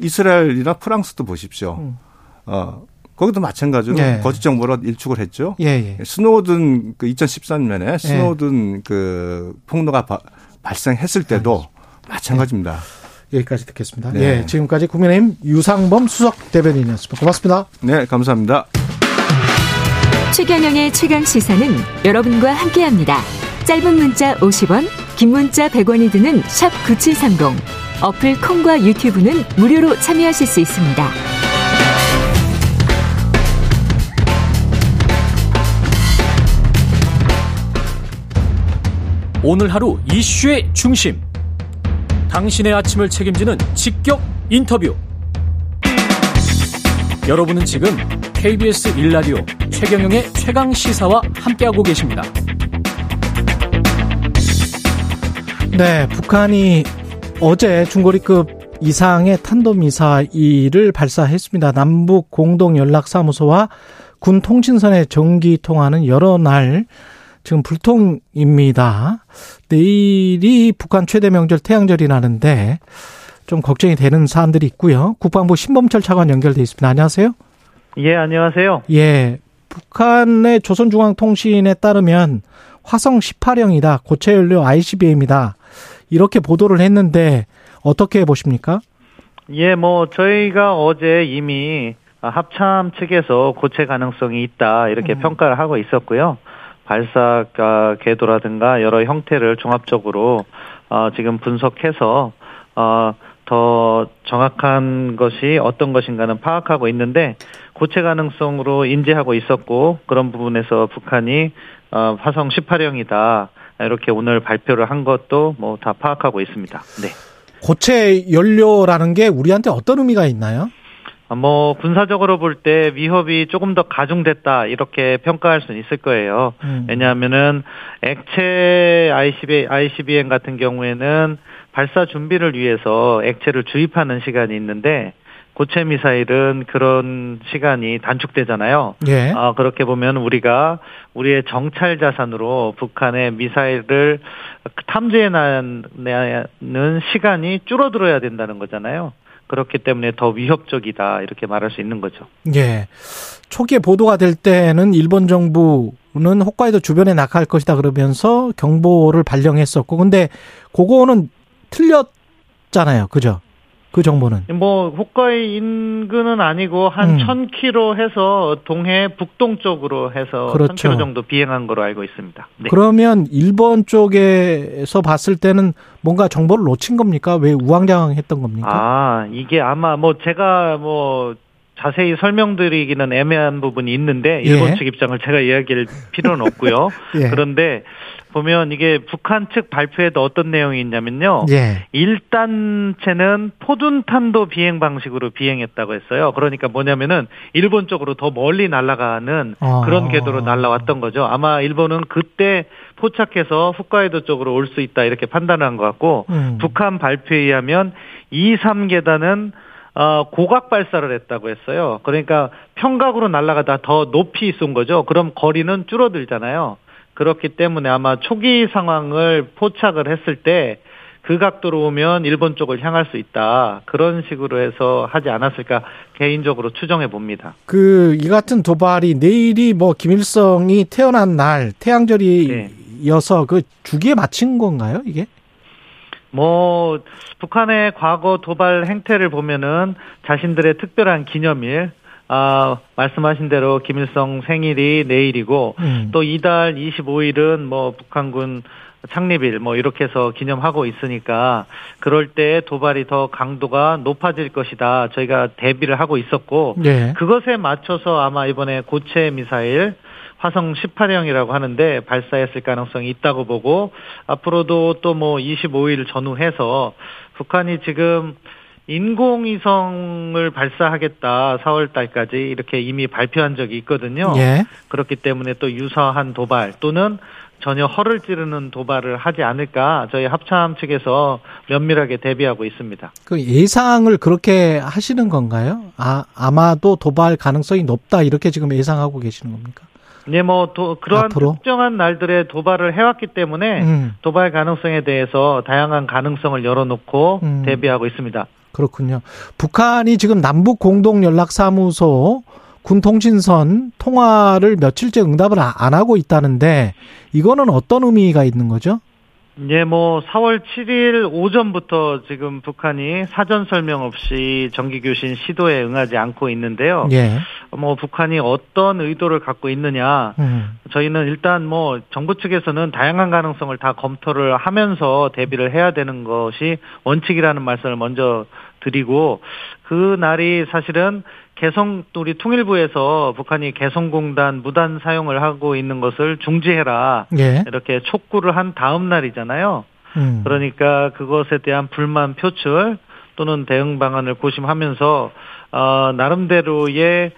이스라엘이나 프랑스도 보십시오. 음. 어 거기도 마찬가지로 예. 거짓 정보로 일축을 했죠. 예, 예. 스노든 그 2013년에 스노든 그 폭로가 바- 발생했을 때도 마찬가지입니다. 여기까지 듣겠습니다. 네. 예. 지금까지 국민의힘 유상범 수석 대변인이었습니다. 고맙습니다. 네, 감사합니다. 최경영의 최강 시사는 여러분과 함께합니다. 짧은 문자 50원, 긴 문자 100원이 드는 샵 9730. 어플 콩과 유튜브는 무료로 참여하실 수 있습니다. 오늘 하루 이슈의 중심. 당신의 아침을 책임지는 직격 인터뷰. 여러분은 지금 KBS 1라디오 최경영의 최강 시사와 함께하고 계십니다. 네, 북한이 어제 중거리급 이상의 탄도미사일을 발사했습니다. 남북 공동연락사무소와 군 통신선의 전기 통화는 여러 날 지금 불통입니다. 내일이 북한 최대 명절 태양절이라는데 좀 걱정이 되는 사안들이 있고요. 국방부 신범철 차관 연결돼 있습니다. 안녕하세요. 예, 안녕하세요. 예. 북한의 조선중앙통신에 따르면 화성 18형이다. 고체 연료 ICBM이다. 이렇게 보도를 했는데 어떻게 보십니까? 예, 뭐 저희가 어제 이미 합참 측에서 고체 가능성이 있다 이렇게 음. 평가를 하고 있었고요. 발사 가 궤도라든가 여러 형태를 종합적으로 어, 지금 분석해서 어, 더 정확한 것이 어떤 것인가는 파악하고 있는데 고체 가능성으로 인지하고 있었고 그런 부분에서 북한이 어, 화성 18형이다 이렇게 오늘 발표를 한 것도 뭐 다 파악하고 있습니다. 네. 고체 연료라는 게 우리한테 어떤 의미가 있나요? 아, 뭐 군사적으로 볼 때 위협이 조금 더 가중됐다 이렇게 평가할 수는 있을 거예요. 음. 왜냐하면은 액체 ICB, ICBM 같은 경우에는 발사 준비를 위해서 액체를 주입하는 시간이 있는데 고체 미사일은 그런 시간이 단축되잖아요. 예. 아, 그렇게 보면 우리가 우리의 정찰 자산으로 북한의 미사일을 탐지해내는 시간이 줄어들어야 된다는 거잖아요. 그렇기 때문에 더 위협적이다 이렇게 말할 수 있는 거죠. 예. 초기에 보도가 될 때는 일본 정부는 홋카이도 주변에 낙하할 것이다 그러면서 경보를 발령했었고 근데 그거는 틀렸잖아요. 그죠? 그 정보는. 뭐 홋카이 인근은 아니고 한 음. 1000km 해서 동해 북동쪽으로 해서 그렇죠. 1000km 정도 비행한 거로 알고 있습니다. 네. 그러면 일본 쪽에서 봤을 때는 뭔가 정보를 놓친 겁니까? 왜 우왕좌왕했던 겁니까? 아, 이게 아마 뭐 제가 뭐 자세히 설명드리기는 애매한 부분이 있는데 일본 예. 측 입장을 제가 이야기할 필요는 없고요. 예. 그런데 보면 이게 북한 측 발표에도 어떤 내용이 있냐면요. 예. 1단체는 포둔탄도 비행 방식으로 비행했다고 했어요. 그러니까 뭐냐면은 일본 쪽으로 더 멀리 날아가는 아. 그런 궤도로 날아왔던 거죠. 아마 일본은 그때 포착해서 홋카이도 쪽으로 올 수 있다 이렇게 판단한 것 같고 음. 북한 발표에 의하면 2, 3계단은 어, 고각 발사를 했다고 했어요. 그러니까 평각으로 날아가다 더 높이 쏜 거죠. 그럼 거리는 줄어들잖아요. 그렇기 때문에 아마 초기 상황을 포착을 했을 때 그 각도로 오면 일본 쪽을 향할 수 있다. 그런 식으로 해서 하지 않았을까 개인적으로 추정해 봅니다. 그 이 같은 도발이 내일이 뭐 김일성이 태어난 날 태양절이어서 그 주기에 맞춘 건가요, 이게? 뭐 북한의 과거 도발 행태를 보면은 자신들의 특별한 기념일 아, 말씀하신 대로 김일성 생일이 내일이고 음. 또 이달 25일은 뭐 북한군 창립일 뭐 이렇게 해서 기념하고 있으니까 그럴 때 도발이 더 강도가 높아질 것이다. 저희가 대비를 하고 있었고 예. 그것에 맞춰서 아마 이번에 고체 미사일 화성 18형이라고 하는데 발사했을 가능성이 있다고 보고 앞으로도 또 뭐 25일 전후해서 북한이 지금 인공위성을 발사하겠다 4월 달까지 이렇게 이미 발표한 적이 있거든요. 예. 그렇기 때문에 또 유사한 도발 또는 전혀 허를 찌르는 도발을 하지 않을까 저희 합참 측에서 면밀하게 대비하고 있습니다. 그 예상을 그렇게 하시는 건가요? 아, 아마도 도발 가능성이 높다 이렇게 지금 예상하고 계시는 겁니까? 네, 뭐 도, 그러한 앞으로? 특정한 날들에 도발을 해왔기 때문에 음. 도발 가능성에 대해서 다양한 가능성을 열어놓고 음. 대비하고 있습니다. 그렇군요. 북한이 지금 남북 공동 연락 사무소 군 통신선 통화를 며칠째 응답을 아- 안 하고 있다는데 이거는 어떤 의미가 있는 거죠? 예, 뭐 4월 7일 오전부터 지금 북한이 사전 설명 없이 정기 교신 시도에 응하지 않고 있는데요. 예. 뭐 북한이 어떤 의도를 갖고 있느냐 음. 저희는 일단 뭐 정부 측에서는 다양한 가능성을 다 검토를 하면서 대비를 해야 되는 것이 원칙이라는 말씀을 먼저 드리고 그 날이 사실은 개성 우리 통일부에서 북한이 개성공단 무단 사용을 하고 있는 것을 중지해라 예. 이렇게 촉구를 한 다음 날이잖아요. 음. 그러니까 그것에 대한 불만 표출 또는 대응 방안을 고심하면서 어, 나름대로의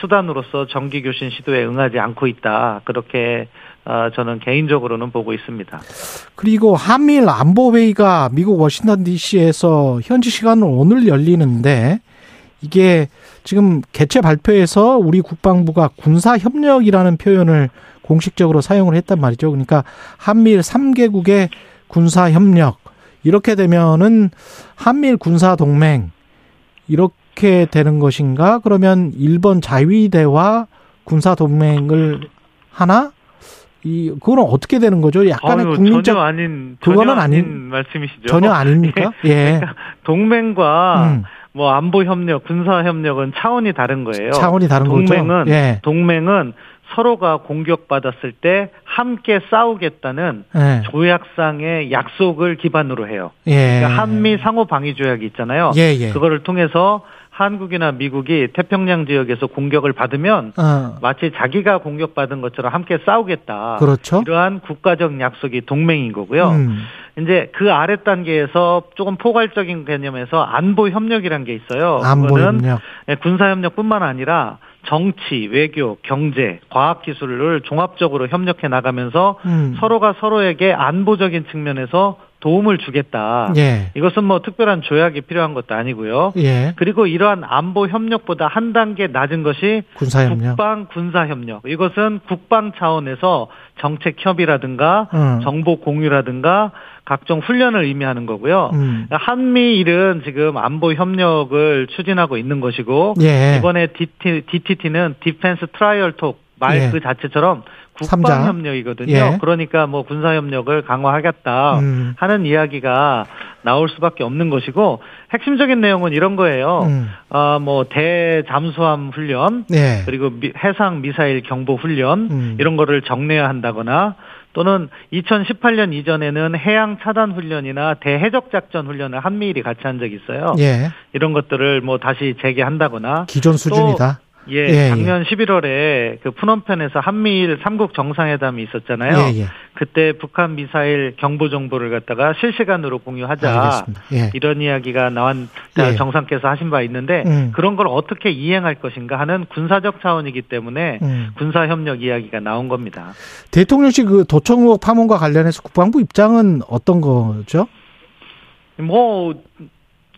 수단으로서 정기 교신 시도에 응하지 않고 있다. 그렇게 어, 저는 개인적으로는 보고 있습니다. 그리고 한미일 안보회의가 미국 워싱턴 DC에서 현지 시간으로 오늘 열리는데 이게 지금 개최 발표에서 우리 국방부가 군사 협력이라는 표현을 공식적으로 사용을 했단 말이죠. 그러니까 한미일 3개국의 군사 협력 이렇게 되면은 한미일 군사 동맹 이렇게 되는 것인가? 그러면 일본 자위대와 군사 동맹을 하나? 이 그거는 어떻게 되는 거죠? 약간의 아유, 국민적 전혀 아닌 그거는 전혀 아닌- 아닌 말씀이시죠. 전혀 아닙니까? 예. 그러니까 동맹과 음. 뭐 안보 협력, 군사 협력은 차원이 다른 거예요. 차원이 다른 거죠. 동맹은 예. 동맹은 서로가 공격받았을 때 함께 싸우겠다는 예. 조약상의 약속을 기반으로 해요. 예. 그러니까 한미 상호 방위 조약이 있잖아요. 예, 예. 그거를 통해서 한국이나 미국이 태평양 지역에서 공격을 받으면 어, 마치 자기가 공격받은 것처럼 함께 싸우겠다. 그렇죠. 이러한 국가적 약속이 동맹인 거고요. 음. 이제 그 아래 단계에서 조금 포괄적인 개념에서 안보 협력이란 게 있어요. 안보 협력. 예, 군사 협력뿐만 아니라 정치, 외교, 경제, 과학 기술을 종합적으로 협력해 나가면서 음. 서로가 서로에게 안보적인 측면에서 도움을 주겠다. 예. 이것은 뭐 특별한 조약이 필요한 것도 아니고요. 예. 그리고 이러한 안보 협력보다 한 단계 낮은 것이 군사 협력. 국방 군사 협력. 이것은 국방 차원에서 정책 협의라든가 음. 정보 공유라든가 각종 훈련을 의미하는 거고요. 음. 한미일은 지금 안보 협력을 추진하고 있는 것이고 예. 이번에 DT, DTT는 Defense Trilateral Talk 말 예. 그 자체처럼 삼자. 국방 협력이거든요. 예. 그러니까 뭐 군사 협력을 강화하겠다 음. 하는 이야기가 나올 수밖에 없는 것이고 핵심적인 내용은 이런 거예요. 음. 아, 뭐 대잠수함 훈련 예. 그리고 미- 해상 미사일 경보 훈련 음. 이런 거를 정례화 한다거나 또는 2018년 이전에는 해양 차단 훈련이나 대해적 작전 훈련을 한미일이 같이 한 적이 있어요. 예. 이런 것들을 뭐 다시 재개한다거나 기존 수준이다. 예, 예, 작년 11월에 그 푸놈펜에서 한미일 삼국 정상회담이 있었잖아요. 예, 예. 그때 북한 미사일 경보 정보를 갖다가 실시간으로 공유하자. 예. 이런 이야기가 나온 예. 정상께서 하신 바 있는데 음. 그런 걸 어떻게 이행할 것인가 하는 군사적 차원이기 때문에 음. 군사 협력 이야기가 나온 겁니다. 대통령실 그 도청 의혹 파문과 관련해서 국방부 입장은 어떤 거죠? 뭐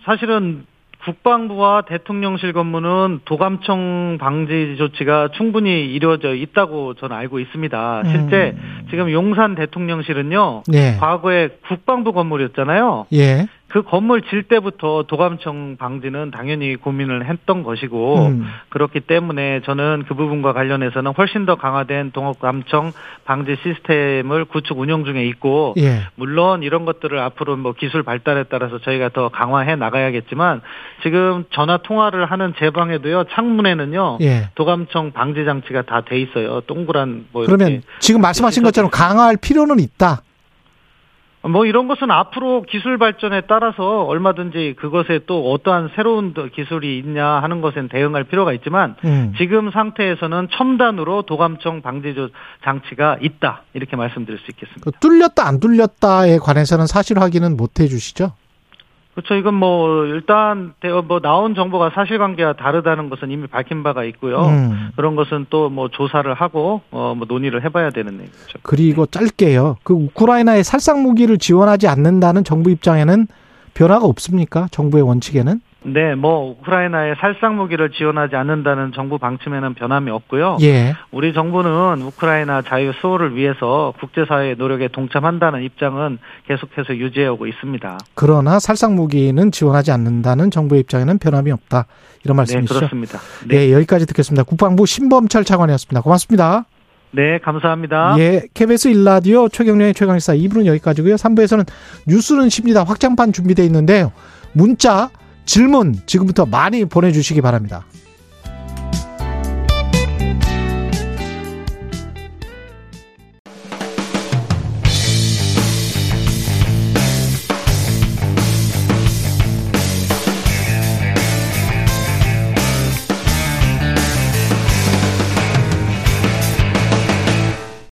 사실은 국방부와 대통령실 건물은 도감청 방지 조치가 충분히 이루어져 있다고 저는 알고 있습니다. 실제 음. 지금 용산 대통령실은요. 예. 과거에 국방부 건물이었잖아요. 예. 그 건물 질 때부터 도감청 방지는 당연히 고민을 했던 것이고 음. 그렇기 때문에 저는 그 부분과 관련해서는 훨씬 더 강화된 동업감청 방지 시스템을 구축 운영 중에 있고 예. 물론 이런 것들을 앞으로 뭐 기술 발달에 따라서 저희가 더 강화해 나가야겠지만 지금 전화 통화를 하는 제 방에도요 창문에는요 예. 도감청 방지 장치가 다 돼 있어요 동그란 뭐 이렇게 그러면 지금 말씀하신 것처럼 강화할 필요는 있다. 뭐 이런 것은 앞으로 기술 발전에 따라서 얼마든지 그것에 또 어떠한 새로운 더 기술이 있냐 하는 것엔 대응할 필요가 있지만 음. 지금 상태에서는 첨단으로 도감청 방지 조- 장치가 있다 이렇게 말씀드릴 수 있겠습니다. 그 뚫렸다 안 뚫렸다에 관해서는 사실 확인은 못 해주시죠? 그렇죠. 이건 뭐 일단 대- 뭐 나온 정보가 사실관계와 다르다는 것은 이미 밝힌 바가 있고요. 음. 그런 것은 또 뭐 조사를 하고 어 뭐 논의를 해봐야 되는 얘기죠. 그리고 짧게요. 그 우크라이나에 살상 무기를 지원하지 않는다는 정부 입장에는 변화가 없습니까? 정부의 원칙에는? 네, 뭐 우크라이나에 살상 무기를 지원하지 않는다는 정부 방침에는 변함이 없고요. 예. 우리 정부는 우크라이나 자유 수호를 위해서 국제사회의 노력에 동참한다는 입장은 계속해서 유지해오고 있습니다. 그러나 살상 무기는 지원하지 않는다는 정부의 입장에는 변함이 없다. 이런 네, 말씀이시죠? 그렇습니다. 네, 예, 여기까지 듣겠습니다. 국방부 신범철 차관이었습니다. 고맙습니다. 네, 감사합니다. 예, KBS 일라디오 최경련의 최강시사 2부는 여기까지고요. 3부에서는 뉴스는 쉽니다. 확장판 준비되어 있는데요. 문자, 질문 지금부터 많이 보내주시기 바랍니다.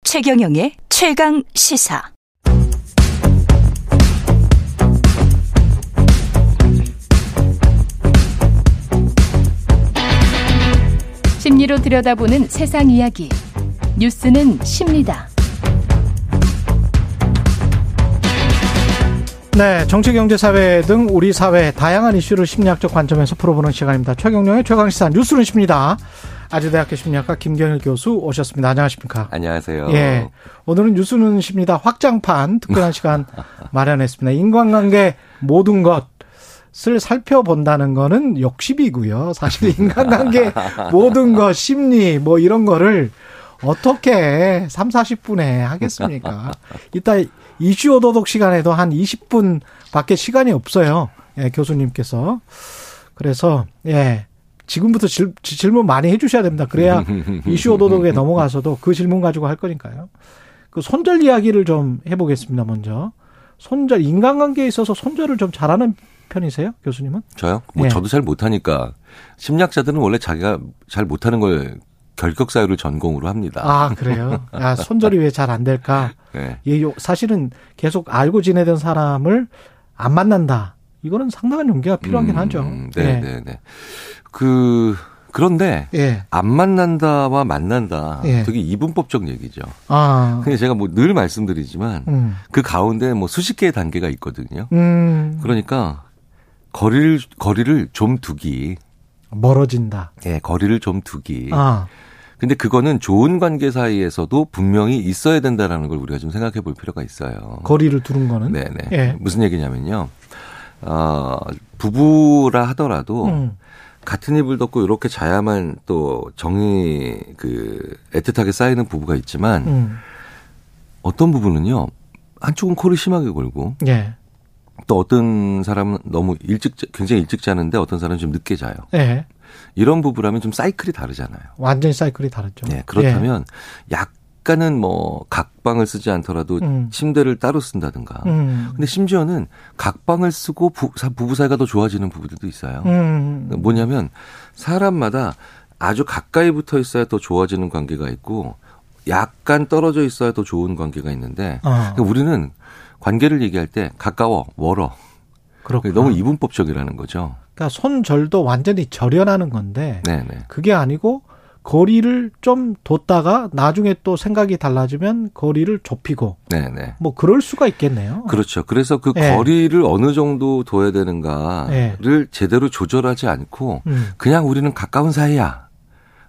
최경영의 최강 시사. 심리로 들여다보는 세상 이야기. 뉴스는 십니다. 네, 정치, 경제, 사회 등 우리 사회 다양한 이슈를 심리학적 관점에서 풀어보는 시간입니다. 최경영의 최강시사 뉴스는 십니다. 아주대학교 심리학과 김경일 교수 오셨습니다. 안녕하십니까? 안녕하세요. 예. 오늘은 뉴스는 십니다. 확장판 특별한 시간 마련했습니다. 인간관계 모든 것 을 살펴본다는 거는 욕심이고요. 사실 인간관계 모든 것, 심리 뭐 이런 거를 어떻게 3, 40분에 하겠습니까? 이따 이슈 오도독 시간에도 한 20분 밖에 시간이 없어요. 예, 교수님께서. 그래서, 예. 지금부터 질, 질문 많이 해주셔야 됩니다. 그래야 이슈 오도독에 넘어가서도 그 질문 가지고 할 거니까요. 그 손절 이야기를 좀 해보겠습니다. 먼저 손절 인간관계에 있어서 손절을 좀 잘하는 편이세요, 교수님은? 저요? 뭐 예. 저도 잘 못하니까 심리학자들은 원래 자기가 잘 못하는 걸 결격 사유를 전공으로 합니다. 아 그래요? 아 손절이 왜 잘 안 될까? 네. 예, 요- 사실은 계속 알고 지내던 사람을 안 만난다. 이거는 상당한 용기가 필요하긴 음, 하죠. 네, 예. 네, 네. 그 그런데 예. 안 만난다와 만난다 예. 되게 이분법적 얘기죠. 아. 근데 제가 뭐 늘 말씀드리지만 음. 그 가운데 뭐 수십 개의 단계가 있거든요. 음. 그러니까 거리를 거리를 좀 두기. 멀어진다. 예, 거리를 좀 두기. 아. 근데 그거는 좋은 관계 사이에서도 분명히 있어야 된다라는 걸 우리가 좀 생각해 볼 필요가 있어요. 거리를 두는 거는. 네네. 예. 무슨 얘기냐면요. 어, 부부라 하더라도 음. 같은 이불 덮고 이렇게 자야만 또 정이 그 애틋하게 쌓이는 부부가 있지만 음. 어떤 부부는요. 한쪽은 코를 심하게 골고 예. 또 어떤 사람은 너무 일찍 자- 굉장히 일찍 자는데 어떤 사람은 좀 늦게 자요. 예. 이런 부부라면 좀 사이클이 다르잖아요. 완전히 사이클이 다르죠. 네, 그렇다면 약간은 뭐 각방을 쓰지 않더라도 음. 침대를 따로 쓴다든가. 음. 근데 심지어는 각방을 쓰고 부, 사- 부부 사이가 더 좋아지는 부부들도 있어요. 음. 뭐냐면 사람마다 아주 가까이 붙어 있어야 더 좋아지는 관계가 있고 약간 떨어져 있어야 더 좋은 관계가 있는데 어. 그러니까 우리는 관계를 얘기할 때 가까워 멀어 그렇구나. 너무 이분법적이라는 거죠. 그러니까 손절도 완전히 절연하는 건데 네네. 그게 아니고 거리를 좀 뒀다가 나중에 또 생각이 달라지면 거리를 좁히고 네네. 뭐 그럴 수가 있겠네요. 그렇죠. 그래서 그 예. 거리를 어느 정도 둬야 되는가를 예. 제대로 조절하지 않고 음. 그냥 우리는 가까운 사이야.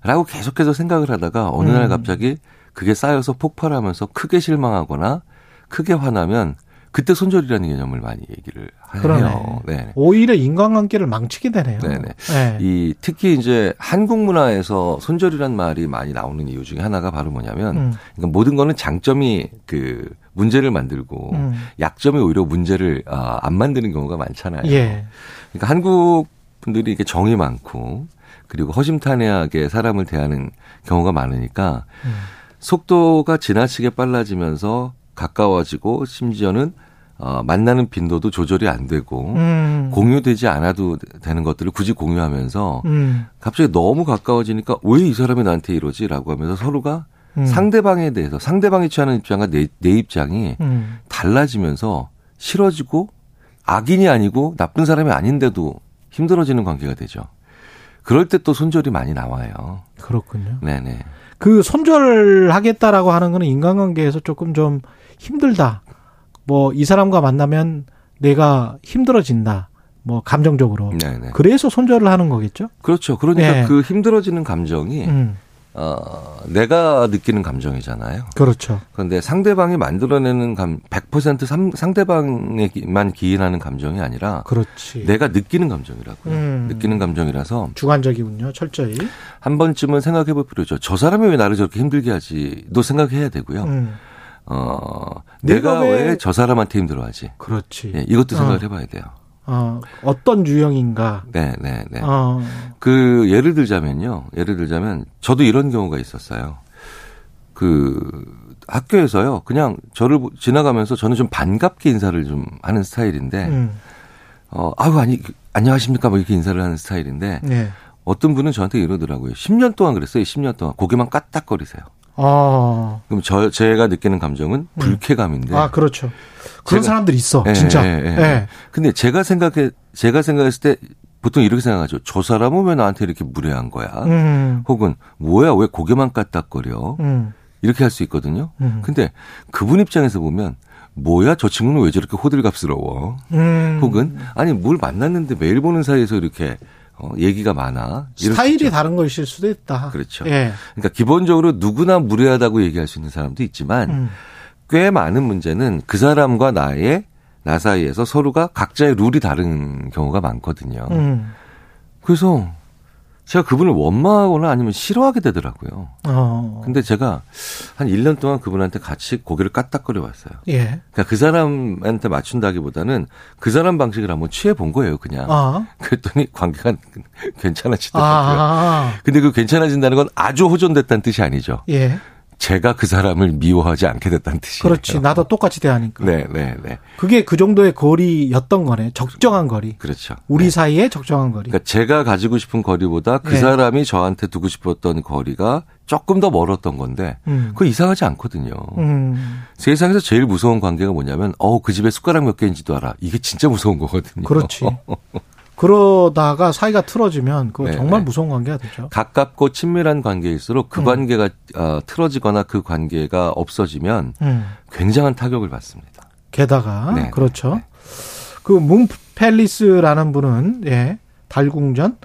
라고 계속해서 생각을 하다가 어느 날 음. 갑자기 그게 쌓여서 폭발하면서 크게 실망하거나 크게 화나면 그때 손절이라는 개념을 많이 얘기를. 해요. 네. 오히려 인간관계를 망치게 되네요. 네네. 네. 이 특히 이제 한국 문화에서 손절이란 말이 많이 나오는 이유 중에 하나가 바로 뭐냐면 음. 그러니까 모든 거는 장점이 그 문제를 만들고 음. 약점이 오히려 문제를 아, 안 만드는 경우가 많잖아요. 예. 그러니까 한국 분들이 이렇게 정이 많고 그리고 허심탄회하게 사람을 대하는 경우가 많으니까 음. 속도가 지나치게 빨라지면서 가까워지고 심지어는 어, 만나는 빈도도 조절이 안 되고 음. 공유되지 않아도 되는 것들을 굳이 공유하면서 음. 갑자기 너무 가까워지니까 왜 이 사람이 나한테 이러지라고 하면서 서로가 음. 상대방에 대해서 상대방이 취하는 입장과 내, 내 입장이 음. 달라지면서 싫어지고 악인이 아니고 나쁜 사람이 아닌데도 힘들어지는 관계가 되죠. 그럴 때 또 손절이 많이 나와요. 그렇군요. 네네. 그 손절하겠다라고 하는 거는 인간관계에서 조금 좀 힘들다. 뭐 이 사람과 만나면 내가 힘들어진다. 뭐 감정적으로. 네네. 그래서 손절을 하는 거겠죠? 그렇죠. 그러니까 예. 그 힘들어지는 감정이 음. 어, 내가 느끼는 감정이잖아요. 그렇죠. 그런데 상대방이 만들어내는 감, 100% 상, 상대방에만 기인하는 감정이 아니라 그렇지. 내가 느끼는 감정이라고요. 음. 느끼는 감정이라서 주관적이군요. 철저히. 한 번쯤은 생각해 볼 필요죠. 저 사람이 왜 나를 저렇게 힘들게 하지?도 생각해야 되고요. 음. 어, 내가 왜- 왜저 사람한테 힘들어하지? 그렇지. 예, 이것도 생각을 어. 해봐야 돼요. 어, 어떤 유형인가. 네, 네, 네. 어. 그 예를 들자면요. 예를 들자면 저도 이런 경우가 있었어요. 그 학교에서요. 그냥 저를 보- 지나가면서 저는 좀 반갑게 인사를 좀 하는 스타일인데 음. 어 아유 아니 안녕하십니까 뭐 이렇게 인사를 하는 스타일인데 네. 어떤 분은 저한테 이러더라고요. 10년 동안 그랬어요. 10년 동안 고개만 까딱거리세요. 어. 그럼 저 제가 느끼는 감정은 불쾌감인데 아, 그렇죠. 그런 네. 제가- 사람들이 있어. 예, 진짜. 예, 예. 예. 근데 제가 생각해 제가 생각했을 때 보통 이렇게 생각하죠. 저 사람은 왜 나한테 이렇게 무례한 거야? 음. 혹은 뭐야 왜 고개만 까딱거려? 음. 이렇게 할 수 있거든요. 음. 근데 그분 입장에서 보면 뭐야 저 친구는 왜 저렇게 호들갑스러워? 음. 혹은 아니 뭘 만났는데 매일 보는 사이에서 이렇게 어, 얘기가 많아. 스타일이 있죠. 다른 것일 수도 있다. 그렇죠. 예. 그러니까 기본적으로 누구나 무례하다고 얘기할 수 있는 사람도 있지만 음. 꽤 많은 문제는 그 사람과 나의 나 사이에서 서로가 각자의 룰이 다른 경우가 많거든요. 음. 그래서 제가 그분을 원망하거나 아니면 싫어하게 되더라고요. 어. 근데 제가 한 1년 동안 그분한테 같이 고개를 까딱거려 왔어요. 예. 그러니까 그 사람한테 맞춘다기보다는 그 사람 방식을 한번 취해 본 거예요, 그냥. 아. 그랬더니 관계가 괜찮아지더라고요. 아. 근데 그 괜찮아진다는 건 아주 호전됐다는 뜻이 아니죠. 예. 제가 그 사람을 미워하지 않게 됐다는 뜻이에요. 그렇지. 나도 똑같이 대하니까. 네, 네, 네. 그게 그 정도의 거리였던 거네. 적정한 거리. 그렇죠. 우리 네. 사이에 적정한 거리. 그러니까 제가 가지고 싶은 거리보다 그 네. 사람이 저한테 두고 싶었던 거리가 조금 더 멀었던 건데 음. 그거 이상하지 않거든요. 음. 세상에서 제일 무서운 관계가 뭐냐면 어그 집에 숟가락 몇 개인지도 알아. 이게 진짜 무서운 거거든요. 그렇지. 그러다가 사이가 틀어지면 네, 정말 네. 무서운 관계가 되죠. 가깝고 친밀한 관계일수록 그 음. 관계가 어, 틀어지거나 그 관계가 없어지면 음. 굉장한 타격을 받습니다. 게다가 네, 그렇죠. 네. 그 문펠리스라는 분은 예 달궁전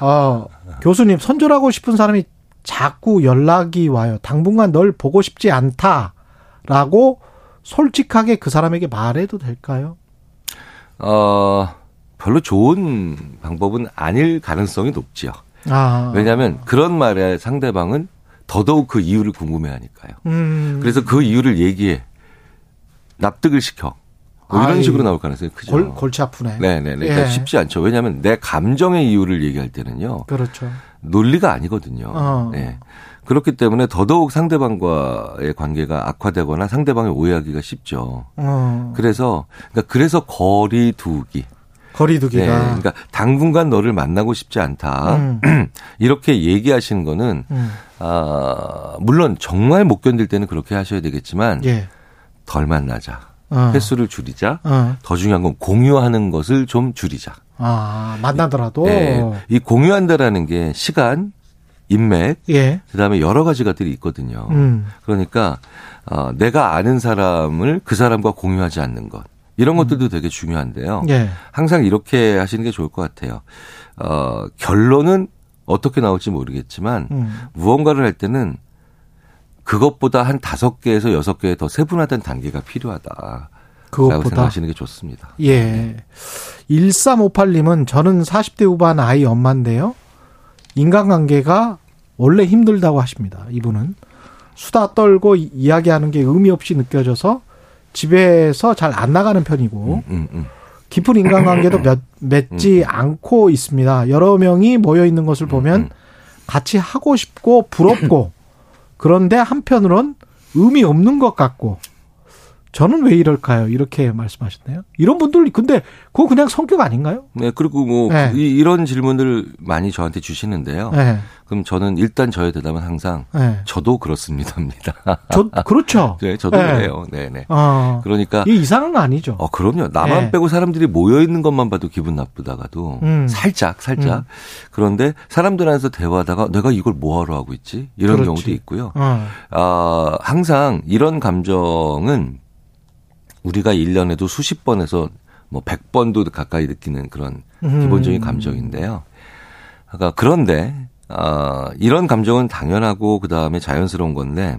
어, 교수님 선절하고 싶은 사람이 자꾸 연락이 와요. 당분간 널 보고 싶지 않다라고 솔직하게 그 사람에게 말해도 될까요? 어, 별로 좋은 방법은 아닐 가능성이 높지요. 아 왜냐하면 그런 말에 상대방은 더더욱 그 이유를 궁금해하니까요. 음, 그래서 그 이유를 얘기해 납득을 시켜. 뭐 이런 아이, 식으로 나올 가능성이 크죠. 골, 골치 아프네. 네네. 그러니까 예. 쉽지 않죠. 왜냐하면 내 감정의 이유를 얘기할 때는요. 그렇죠. 논리가 아니거든요. 어. 네. 그렇기 때문에 더더욱 상대방과의 관계가 악화되거나 상대방이 오해하기가 쉽죠. 어, 그래서 그러니까 그래서 거리 두기. 거리두기가 네. 그러니까 당분간 너를 만나고 싶지 않다. 음, 이렇게 얘기하시는 거는 음, 아, 물론 정말 못 견딜 때는 그렇게 하셔야 되겠지만 예. 덜 만나자. 어, 횟수를 줄이자. 어, 더 중요한 건 공유하는 것을 좀 줄이자. 아 만나더라도 네. 이 공유한다라는 게 시간, 인맥, 예. 그다음에 여러 가지 것들이 있거든요. 음. 그러니까 어, 내가 아는 사람을 그 사람과 공유하지 않는 것. 이런 것들도 되게 중요한데요. 예. 항상 이렇게 하시는 게 좋을 것 같아요. 어, 결론은 어떻게 나올지 모르겠지만 음. 무언가를 할 때는 그것보다 한 다섯 개에서 여섯 개의 더 세분화된 단계가 필요하다. 라고 그것보다 생각하시는 게 좋습니다. 예. 1358님은 저는 40대 후반 아이 엄마인데요. 인간관계가 원래 힘들다고 하십니다. 이분은. 수다 떨고 이- 이야기하는 게 의미 없이 느껴져서 집에서 잘 안 나가는 편이고 음, 음. 깊은 인간관계도 몇, 맺지 않고 있습니다. 여러 명이 모여 있는 것을 음, 보면 같이 하고 싶고 부럽고 그런데 한편으론 의미 없는 것 같고 저는 왜 이럴까요? 이렇게 말씀하셨네요. 이런 분들 근데 그거 그냥 성격 아닌가요? 네, 그리고 뭐 네. 이, 이런 질문들 많이 저한테 주시는데요. 네. 그럼 저는 일단 저의 대답은 항상 네. 저도 그렇습니다입니다. 저 그렇죠. 네, 저도 네. 그래요. 네, 네. 어. 그러니까 이 이상한 거 아니죠. 어, 그럼요. 나만 네. 빼고 사람들이 모여 있는 것만 봐도 기분 나쁘다가도 음. 살짝 살짝. 음. 그런데 사람들 안에서 대화하다가 내가 이걸 뭐하러 하고 있지? 이런 그렇지. 경우도 있고요. 어. 아, 항상 이런 감정은 우리가 1년에도 수십 번에서 뭐 100번도 가까이 느끼는 그런 음. 기본적인 감정인데요. 그러니까 그런데 아, 이런 감정은 당연하고 그다음에 자연스러운 건데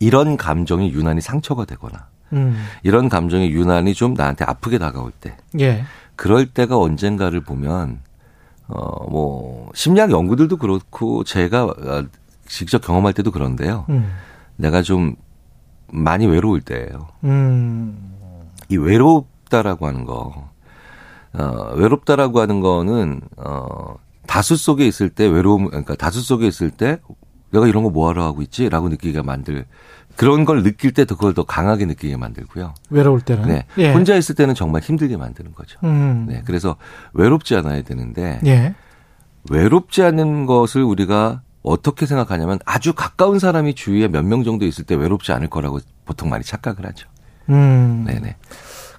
이런 감정이 유난히 상처가 되거나 음. 이런 감정이 유난히 좀 나한테 아프게 다가올 때 예. 그럴 때가 언젠가를 보면 어 뭐 심리학 연구들도 그렇고 제가 어, 직접 경험할 때도 그런데요. 음. 내가 좀 많이 외로울 때예요. 음. 이 외롭다라고 하는 거, 어, 외롭다라고 하는 거는, 어, 다수 속에 있을 때 외로움, 그러니까 다수 속에 있을 때 내가 이런 거 뭐하러 하고 있지? 라고 느끼게 만들, 그런 걸 느낄 때 더 그걸 더 강하게 느끼게 만들고요. 외로울 때는. 네. 예. 혼자 있을 때는 정말 힘들게 만드는 거죠. 음. 네. 그래서 외롭지 않아야 되는데, 예. 외롭지 않은 것을 우리가 어떻게 생각하냐면 아주 가까운 사람이 주위에 몇 명 정도 있을 때 외롭지 않을 거라고 보통 많이 착각을 하죠. 음. 네네.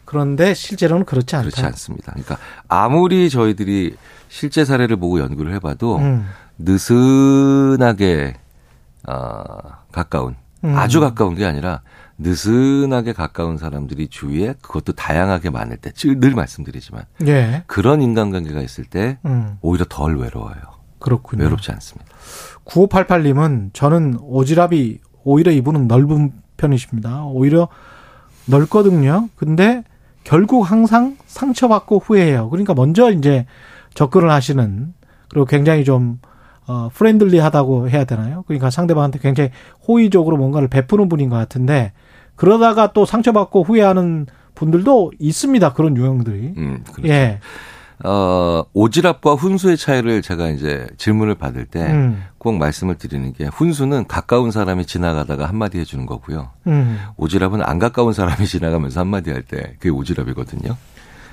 그런데 실제로는 그렇지 않다. 그렇지 않습니다. 그러니까 아무리 저희들이 실제 사례를 보고 연구를 해봐도 음. 느슨하게 어, 가까운 음. 아주 가까운 게 아니라 느슨하게 가까운 사람들이 주위에 그것도 다양하게 많을 때 늘 말씀드리지만 예. 그런 인간관계가 있을 때 음. 오히려 덜 외로워요. 그렇군요. 외롭지 않습니다. 9588님은 저는 오지랖이 오히려 이분은 넓은 편이십니다. 오히려 넓거든요. 근데 결국 항상 상처받고 후회해요. 그러니까 먼저 이제 접근을 하시는 그리고 굉장히 좀 어, 프렌들리하다고 해야 되나요? 그러니까 상대방한테 굉장히 호의적으로 뭔가를 베푸는 분인 것 같은데 그러다가 또 상처받고 후회하는 분들도 있습니다. 그런 유형들이. 음, 그렇죠. 예. 어, 오지랖과 훈수의 차이를 제가 이제 질문을 받을 때꼭 음. 말씀을 드리는 게 훈수는 가까운 사람이 지나가다가 한마디 해주는 거고요. 음. 오지랖은 안 가까운 사람이 지나가면서 한마디 할 때 그게 오지랖이거든요.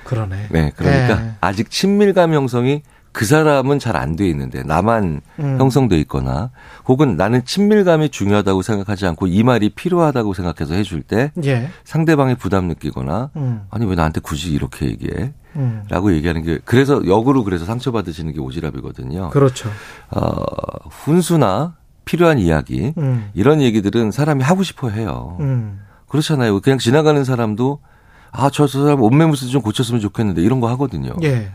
그러네. 네, 그러니까 예. 아직 친밀감 형성이 그 사람은 잘 안 돼 있는데 나만 음. 형성돼 있거나 혹은 나는 친밀감이 중요하다고 생각하지 않고 이 말이 필요하다고 생각해서 해줄 때 예. 상대방이 부담 느끼거나 음. 아니 왜 나한테 굳이 이렇게 얘기해? 음. 라고 얘기하는 게 그래서 역으로 그래서 상처받으시는 게 오지랖이거든요. 그렇죠. 어, 훈수나 필요한 이야기 음. 이런 얘기들은 사람이 하고 싶어 해요. 음. 그렇잖아요. 그냥 지나가는 사람도 아, 저, 저 사람 옷매무새 좀 고쳤으면 좋겠는데 이런 거 하거든요. 예.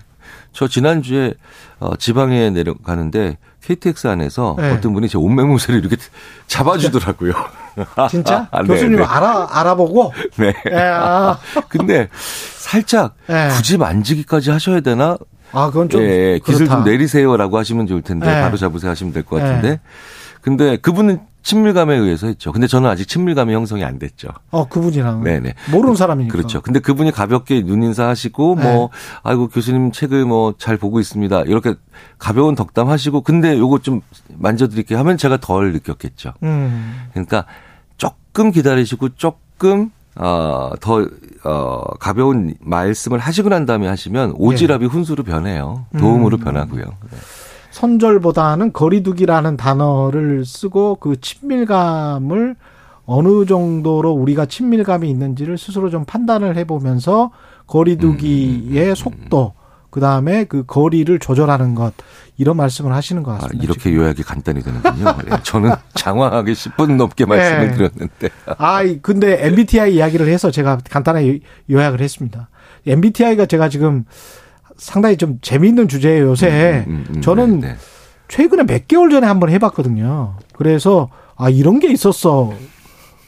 저 지난주에 어, 지방에 내려가는데 KTX 안에서 네. 어떤 분이 제 옷매무새를 이렇게 잡아주더라고요. 진짜? 아, 네, 교수님 네. 알아 알아보고. 네. 예. 아, 근데 살짝 예. 굳이 만지기까지 하셔야 되나? 아 그건 좀 예, 예, 기술. 좀 내리세요라고 하시면 좋을 텐데 네. 바로 잡으세요 하시면 될것 네. 같은데. 근데 그분은 친밀감에 의해서 했죠. 근데 저는 아직 친밀감이 형성이 안 됐죠. 어 그분이랑 네네. 모르는 사람이니까. 그렇죠. 근데 그분이 가볍게 눈인사 하시고 뭐 네. 아이고 교수님 책을 뭐 잘 보고 있습니다. 이렇게 가벼운 덕담 하시고 근데 요거 좀 만져드릴게요 하면 제가 덜 느꼈겠죠. 음. 그러니까 조금 기다리시고 조금 어, 더, 어, 가벼운 말씀을 하시고 난 다음에 하시면 오지랖이 훈수로 변해요. 도움으로 음. 변하고요. 선절보다는 거리두기라는 단어를 쓰고 그 친밀감을 어느 정도로 우리가 친밀감이 있는지를 스스로 좀 판단을 해보면서 음, 거리두기의 속도 그 다음에 그 거리를 조절하는 것 이런 말씀을 하시는 것 아, 같습니다. 이렇게 요약이 간단히 되는군요. 예, 저는 장황하게 10분 넘게 말씀을 네. 드렸는데. 아, 이- 근데 MBTI 이야기를 해서 제가 간단하게 요약을 했습니다. MBTI가 제가 지금 상당히 좀 재미있는 주제예요, 요새. 음, 음, 저는 네, 네. 최근에 몇 개월 전에 한번 해봤거든요. 그래서, 아, 이런 게 있었어.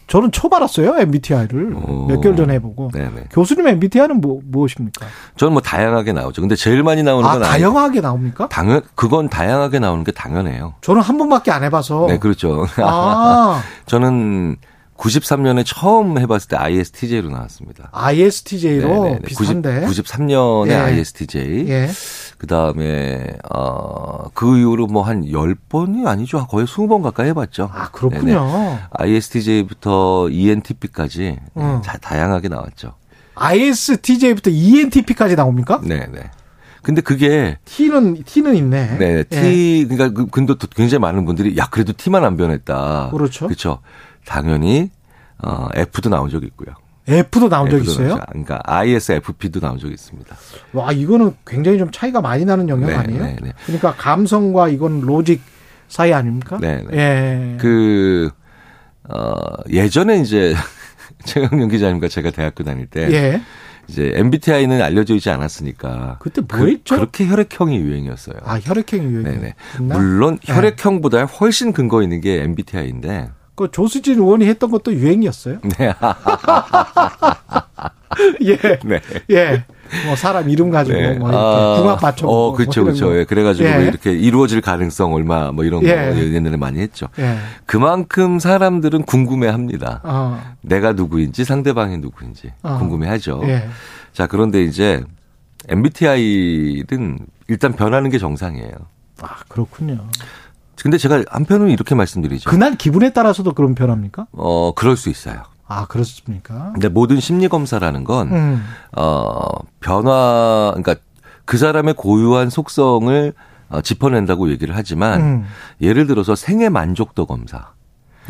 저는 처음 알았어요, MBTI를. 오. 몇 개월 전에 해보고. 네네. 교수님 MBTI는 뭐, 무엇입니까? 저는 뭐 다양하게 나오죠. 근데 제일 많이 나오는 아, 건 아니- 다양하게 나옵니까? 당연 그건 다양하게 나오는 게 당연해요. 저는 한 번밖에 안 해봐서. 네, 그렇죠. 아, 저는 93년에 처음 해봤을 때 ISTJ로 나왔습니다. ISTJ로 비슷한데. 90, 93년에 예. ISTJ. 예. 그 다음에, 어, 그 이후로 뭐 한 10번이 아니죠. 거의 20번 가까이 해봤죠. 아, 그렇군요. ISTJ부터 ENTP까지 음. 다, 다양하게 나왔죠. ISTJ부터 ENTP까지 나옵니까? 네, 네. 근데 그게 T는 T는 있네. 네, 예. T 그러니까 그 근데 또 굉장히 많은 분들이 야 그래도 T만 안 변했다. 그렇죠. 그렇죠. 당연히 어 F도 나온 적이 있고요. F도 나온 적 있어요? 그러니까 ISFP도 나온 적이 있습니다. 와 이거는 굉장히 좀 차이가 많이 나는 영역 네, 아니에요? 네, 네. 그러니까 감성과 이건 로직 사이 아닙니까? 네, 네. 예. 그 어, 예전에 이제 최강영 기자님과 제가 대학교 다닐 때 예. 이제 MBTI는 알려져 있지 않았으니까 그때 뭐 했죠? 그 렇게 혈액형이 유행이었어요. 아 혈액형이 유행. 네네. 물론 네. 혈액형보다 훨씬 근거 있는 게 MBTI인데 그 조수진 의원이 했던 것도 유행이었어요. 네. 예. 네. 예. 뭐 사람 이름 가지고 네. 뭐 이렇게 아, 궁합 맞춰. 어, 그렇죠, 그렇죠. 예, 그래가지고 뭐 이렇게 이루어질 가능성 얼마 뭐 이런 예. 거 옛날에 많이 했죠. 예. 그만큼 사람들은 궁금해합니다. 어. 내가 누구인지 상대방이 누구인지 어. 궁금해하죠. 예. 자 그런데 이제 MBTI는 일단 변하는 게 정상이에요. 아 그렇군요. 근데 제가 한편으로는 이렇게 말씀드리죠. 그날 기분에 따라서도 그런 변합니까? 어 그럴 수 있어요. 아 그렇습니까? 근데 모든 심리 검사라는 건 음. 어, 변화, 그러니까 그 사람의 고유한 속성을 어, 짚어낸다고 얘기를 하지만 음. 예를 들어서 생애 만족도 검사.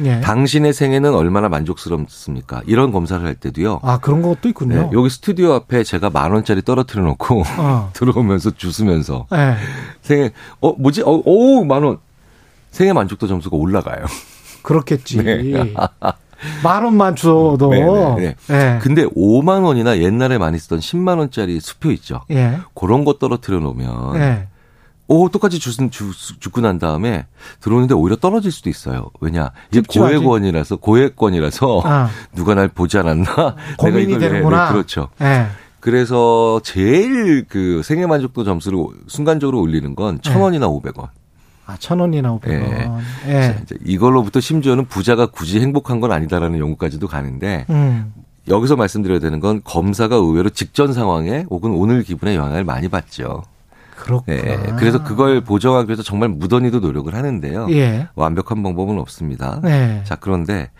예. 당신의 생애는 얼마나 만족스럽습니까? 이런 검사를 할 때도요. 아 그런 것도 있군요. 네, 여기 스튜디오 앞에 제가 만 원짜리 떨어뜨려 놓고 어. 들어오면서 주스면서 예. 생애 어 뭐지? 어, 오만 원. 생애 만족도 점수가 올라가요. 그렇겠지. 네. 만 원만 줘도. 네, 네, 네. 예. 근데 5만 원이나 옛날에 많이 쓰던 10만 원짜리 수표 있죠. 예. 그런 거 떨어뜨려 놓으면 예. 오 똑같이 주스, 주, 죽고 난 다음에 들어오는데 오히려 떨어질 수도 있어요. 왜냐 이게. 고액권이라서 고액권이라서 아. 누가 날 보지 않았나 고민이 이걸 왜- 되는구나. 네, 그렇죠. 예. 그래서 제일 그 생애 만족도 점수를 순간적으로 올리는 건천 네. 원이나 오백 원. 아, 천 원이나 오백 원. 예. 예. 이걸로부터 심지어는 부자가 굳이 행복한 건 아니다라는 연구까지도 가는데 음. 여기서 말씀드려야 되는 건 검사가 의외로 직전 상황에 혹은 오늘 기분에 영향을 많이 받죠. 그렇구나. 예, 그래서 그걸 보정하기 위해서 정말 무던히도 노력을 하는데요. 예. 완벽한 방법은 없습니다. 네. 자, 그런데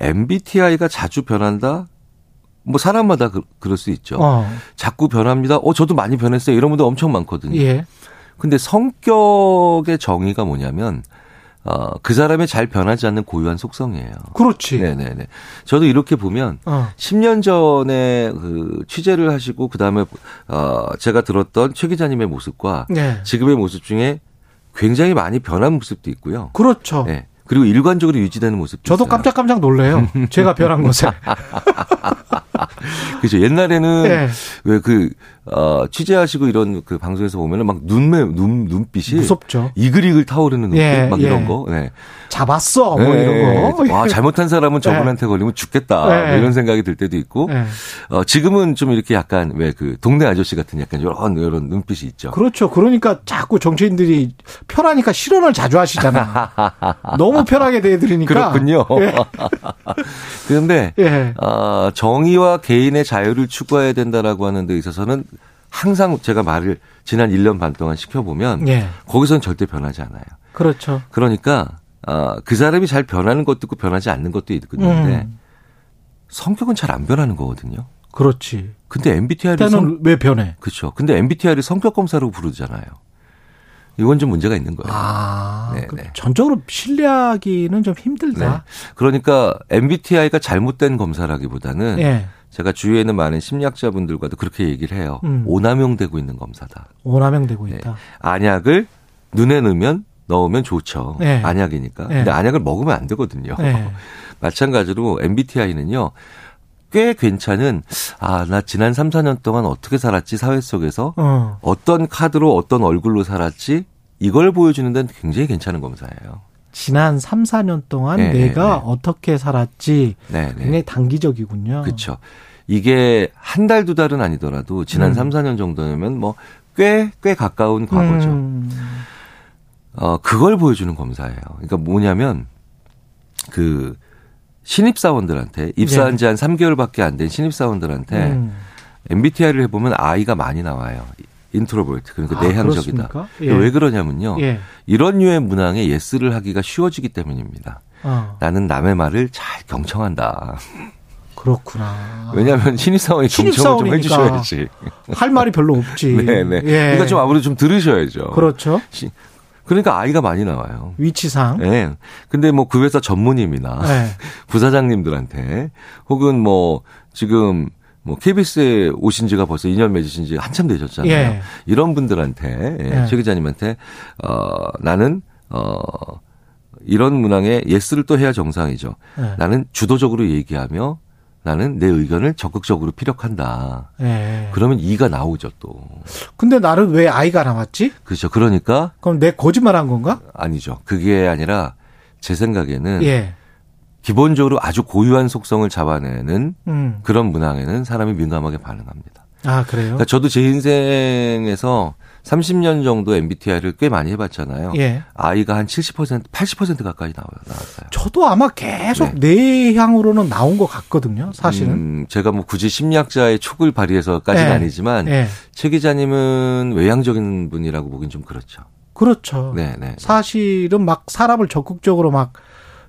MBTI가 자주 변한다? 뭐 사람마다 그, 럴수 있죠. 어. 자꾸 변합니다. 어, 저도 많이 변했어요. 이런 분들 엄청 많거든요. 예. 근데 성격의 정의가 뭐냐면 어, 그 사람의 잘 변하지 않는 고유한 속성이에요. 그렇지. 네네네. 저도 이렇게 보면 어. 10년 전에 그 취재를 하시고 그 다음에 어 제가 들었던 최 기자님의 모습과 네. 지금의 모습 중에 굉장히 많이 변한 모습도 있고요. 그렇죠. 네. 그리고 일관적으로 유지되는 모습도 저도 있어요. 깜짝깜짝 놀래요. 제가 변한 것에. 그죠. 옛날에는 네. 왜그 어, 취재하시고 이런 그 방송에서 보면은 막 눈매 눈 눈빛이 무섭죠. 이글이글 타오르는 눈빛 예, 막 예. 이런 거. 네. 잡았어. 뭐 네. 이런 거. 와, 잘못한 사람은 저분한테 걸리면 죽겠다. 네. 뭐 이런 생각이 들 때도 있고. 네. 어, 지금은 좀 이렇게 약간 왜 그 동네 아저씨 같은 약간 이런 이런 눈빛이 있죠. 그렇죠. 그러니까 자꾸 정치인들이 편하니까 실언을 자주 하시잖아. 너무 편하게 대해드리니까. 그렇군요. 예. 그런데 예. 어, 정의와 개인의 자유를 추구해야 된다라고 하는 데 있어서는 항상 제가 말을 지난 1년 반 동안 시켜보면 예. 거기서는 절대 변하지 않아요. 그렇죠. 그러니까 어, 그 사람이 잘 변하는 것도 있고 변하지 않는 것도 있는데 음. 성격은 잘 안 변하는 거거든요. 그렇지. 근데 MBTI를 그때는 성... 왜 변해? 그렇죠. 근데 MBTI를 성격 검사로 부르잖아요. 이건 좀 문제가 있는 거예요. 아, 네, 그 네. 전적으로 신뢰하기는 좀 네. 힘들다. 그러니까 MBTI가 잘못된 검사라기보다는 예. 제가 주위에 있는 많은 심리학자분들과도 그렇게 얘기를 해요. 음. 오남용되고 있는 검사다. 오남용되고 있다. 네. 안약을 눈에 넣으면 넣으면 좋죠. 네. 안약이니까. 네. 근데 안약을 먹으면 안 되거든요. 네. 마찬가지로 MBTI는요. 꽤 괜찮은 아, 나 지난 3, 4년 동안 어떻게 살았지 사회 속에서 어. 어떤 카드로 어떤 얼굴로 살았지 이걸 보여주는 데는 굉장히 괜찮은 검사예요. 지난 3, 4년 동안 네, 내가 네. 어떻게 살았지 네, 네. 굉장히 단기적이군요. 그렇죠. 이게 한 달 두 달은 아니더라도 지난 음. 삼 3, 4년 정도면 뭐 꽤 꽤 가까운 과거죠. 음. 어, 그걸 보여주는 검사예요. 그러니까 뭐냐면 그 신입사원들한테 입사한 지한 3개월밖에 안 된 신입사원들한테 네. 음. MBTI를 해보면 아이가 많이 나와요. introvert 그러니까 아, 내향적이다. 예. 왜 그러냐면요. 예. 이런 류의 문항에 yes를 하기가 쉬워지기 때문입니다. 어. 나는 남의 말을 잘 경청한다. 그렇구나. 왜냐하면 신입사원이 경청을 좀 해주셔야지. 할 말이 별로 없지. 네네. 예. 그러니까 좀 아무래도 좀 들으셔야죠. 그렇죠. 시- 그러니까 I가 많이 나와요. 위치상. 네. 근데 뭐 그 회사 전무님이나 네. 부사장님들한테 혹은 뭐 지금 뭐 KBS에 오신 지가 벌써 2년 맺으신 지 한참 되셨잖아요. 예. 이런 분들한테 예, 예. 최 기자님한테 어 나는 어 이런 문항에 예스를 또 해야 정상이죠. 예. 나는 주도적으로 얘기하며 나는 내 의견을 적극적으로 피력한다. 예. 그러면 이가 나오죠 또. 근데 나는 왜 아이가 나왔지? 그렇죠. 그러니까 그럼 내 거짓말한 건가? 아니죠. 그게 아니라 제 생각에는 예. 기본적으로 아주 고유한 속성을 잡아내는 음. 그런 문항에는 사람이 민감하게 반응합니다. 아 그래요? 그러니까 저도 제 인생에서 30년 정도 MBTI를 꽤 많이 해봤잖아요. 예. 아이가 한 70%, 80% 가까이 나와요. 나왔어요. 저도 아마 계속 내향으로는 나온 것 같거든요. 사실은. 네. 음, 제가 뭐 굳이 심리학자의 촉을 발휘해서까지는 예. 아니지만 예. 최 기자님은 외향적인 분이라고 보긴 좀 그렇죠. 그렇죠. 네, 네. 사실은 막 사람을 적극적으로 막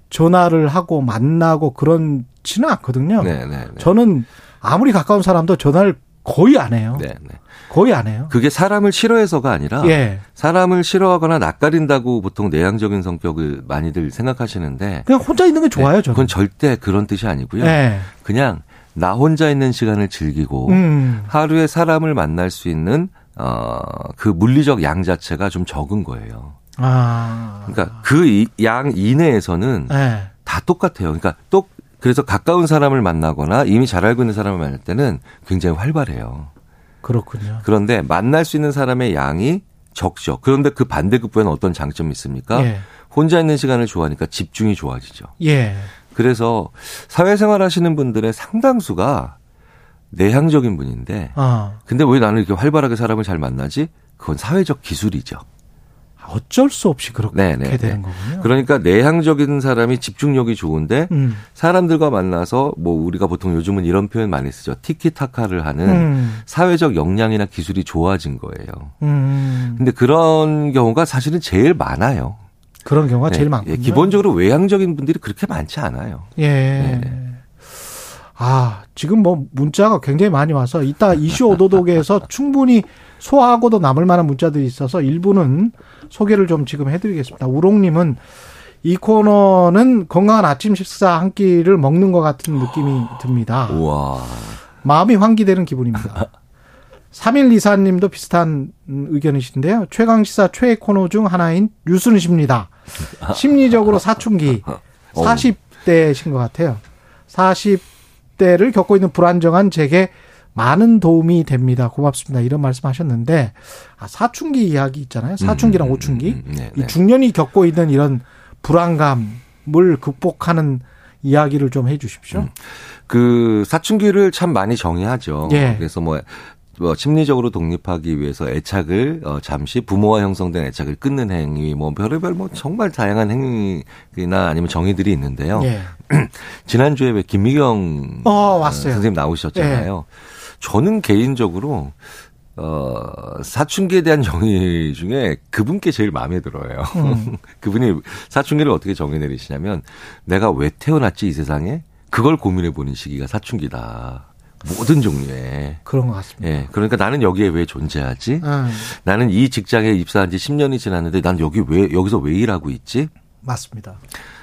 전화를 하고 만나고 그런지는 않거든요. 네, 네, 네. 저는 아무리 가까운 사람도 전화를 거의 안 해요. 네, 네. 거의 안 해요. 그게 사람을 싫어해서가 아니라 예. 사람을 싫어하거나 낯가린다고 보통 내향적인 성격을 많이들 생각하시는데 그냥 혼자 있는 게 좋아요, 네, 저는. 그건 절대 그런 뜻이 아니고요. 예. 그냥 나 혼자 있는 시간을 즐기고 음. 하루에 사람을 만날 수 있는 어, 그 물리적 양 자체가 좀 적은 거예요. 아. 그러니까 그 양 이내에서는 예. 다 똑같아요. 그러니까 또 그래서 가까운 사람을 만나거나 이미 잘 알고 있는 사람을 만날 때는 굉장히 활발해요. 그렇군요. 그런데 만날 수 있는 사람의 양이 적죠. 그런데 그 반대급부에는 어떤 장점이 있습니까? 예. 혼자 있는 시간을 좋아하니까 집중이 좋아지죠. 예. 그래서 사회생활 하시는 분들의 상당수가 내향적인 분인데 어. 근데 왜 나는 이렇게 활발하게 사람을 잘 만나지? 그건 사회적 기술이죠. 어쩔 수 없이 그렇게 네, 네, 되는 네. 거군요. 그러니까 내향적인 사람이 집중력이 좋은데 음. 사람들과 만나서 뭐 우리가 보통 요즘은 이런 표현 많이 쓰죠. 티키타카를 하는 음. 사회적 역량이나 기술이 좋아진 거예요. 음. 근데 그런 경우가 사실은 제일 많아요. 그런 경우가 네, 제일 많군요. 예, 기본적으로 외향적인 분들이 그렇게 많지 않아요. 예. 네. 아, 지금 뭐 문자가 굉장히 많이 와서 이따 이슈 오도독에서 충분히 소화하고도 남을 만한 문자들이 있어서 일부는 소개를 좀 지금 해드리겠습니다. 우롱님은 이 코너는 건강한 아침 식사 한 끼를 먹는 것 같은 느낌이 듭니다. 우와. 마음이 환기되는 기분입니다. 3124님도 비슷한 의견이신데요. 최강시사 최애 코너 중 하나인 뉴스는십니다. 심리적으로 사춘기 어. 40대신 것 같아요. 40 대를 겪고 있는 불안정한 제게 많은 도움이 됩니다. 고맙습니다. 이런 말씀 하셨는데, 아, 사춘기 이야기 있잖아요. 사춘기랑 음, 음, 오춘기. 음, 음, 네, 이 네. 중년이 겪고 있는 이런 불안감을 극복하는 이야기를 좀 해 주십시오. 음. 그 사춘기를 참 많이 정의하죠. 예. 그래서 뭐, 뭐 심리적으로 독립하기 위해서 애착을 어, 잠시 부모와 형성된 애착을 끊는 행위, 뭐 별의별 뭐 정말 다양한 행위나 아니면 정의들이 있는데요. 예. 지난 주에 왜 김미경 어, 왔어요. 선생님 나오셨잖아요. 저는 개인적으로 어, 사춘기에 대한 정의 중에 그분께 제일 마음에 들어요. 음. 그분이 사춘기를 어떻게 정의 내리시냐면 내가 왜 태어났지 이 세상에 그걸 고민해 보는 시기가 사춘기다. 모든 종류의. 그런 것 같습니다. 예. 그러니까 나는 여기에 왜 존재하지? 음, 나는 이 직장에 입사한 지 10년이 지났는데 난 여기 왜, 여기서 왜 일하고 있지? 맞습니다.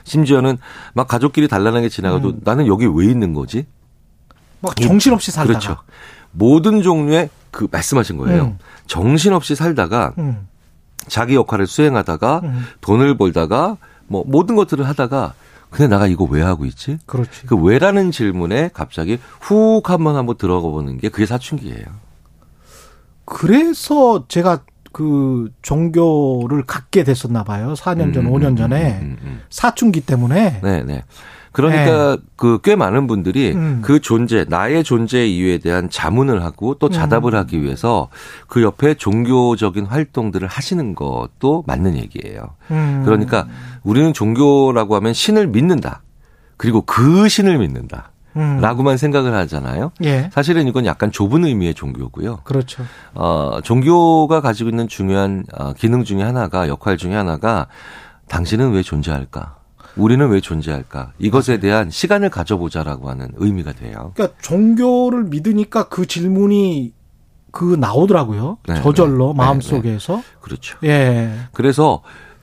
심지어는 막 가족끼리 단란하게 지나가도 음. 나는 여기 왜 있는 거지? 막 정신없이 살다가. 그렇죠. 모든 종류의 그 말씀하신 거예요. 음. 정신없이 살다가 음. 자기 역할을 수행하다가 음. 돈을 벌다가 뭐 모든 것들을 하다가 근데 나가 이거 왜 하고 있지? 그렇지. 그 왜라는 질문에 갑자기 훅 한번 한번 들어가 보는 게 그게 사춘기예요. 그래서 제가 그 종교를 갖게 됐었나 봐요. 4년 전, 음, 5년 음, 전에 음, 음. 사춘기 때문에. 네, 네. 그러니까 그꽤 많은 분들이 음. 그 존재, 나의 존재 이유에 대한 자문을 하고 또 자답을 음. 하기 위해서 그 옆에 종교적인 활동들을 하시는 것도 맞는 얘기예요. 음. 그러니까 우리는 종교라고 하면 신을 믿는다. 그리고 그 신을 믿는다. 음. 라고만 생각을 하잖아요. 예. 사실은 이건 약간 좁은 의미의 종교고요. 그렇죠. 어, 종교가 가지고 있는 중요한 어, 기능 중에 하나가 역할 중에 하나가 당신은 왜 존재할까? 우리는 왜 존재할까? 이것에 대한 시간을 가져보자라고 하는 의미가 돼요. 그러니까 종교를 믿으니까 그 질문이 그 나오더라고요. 네, 저절로 네, 마음속에서. 그렇죠. 예. 그래서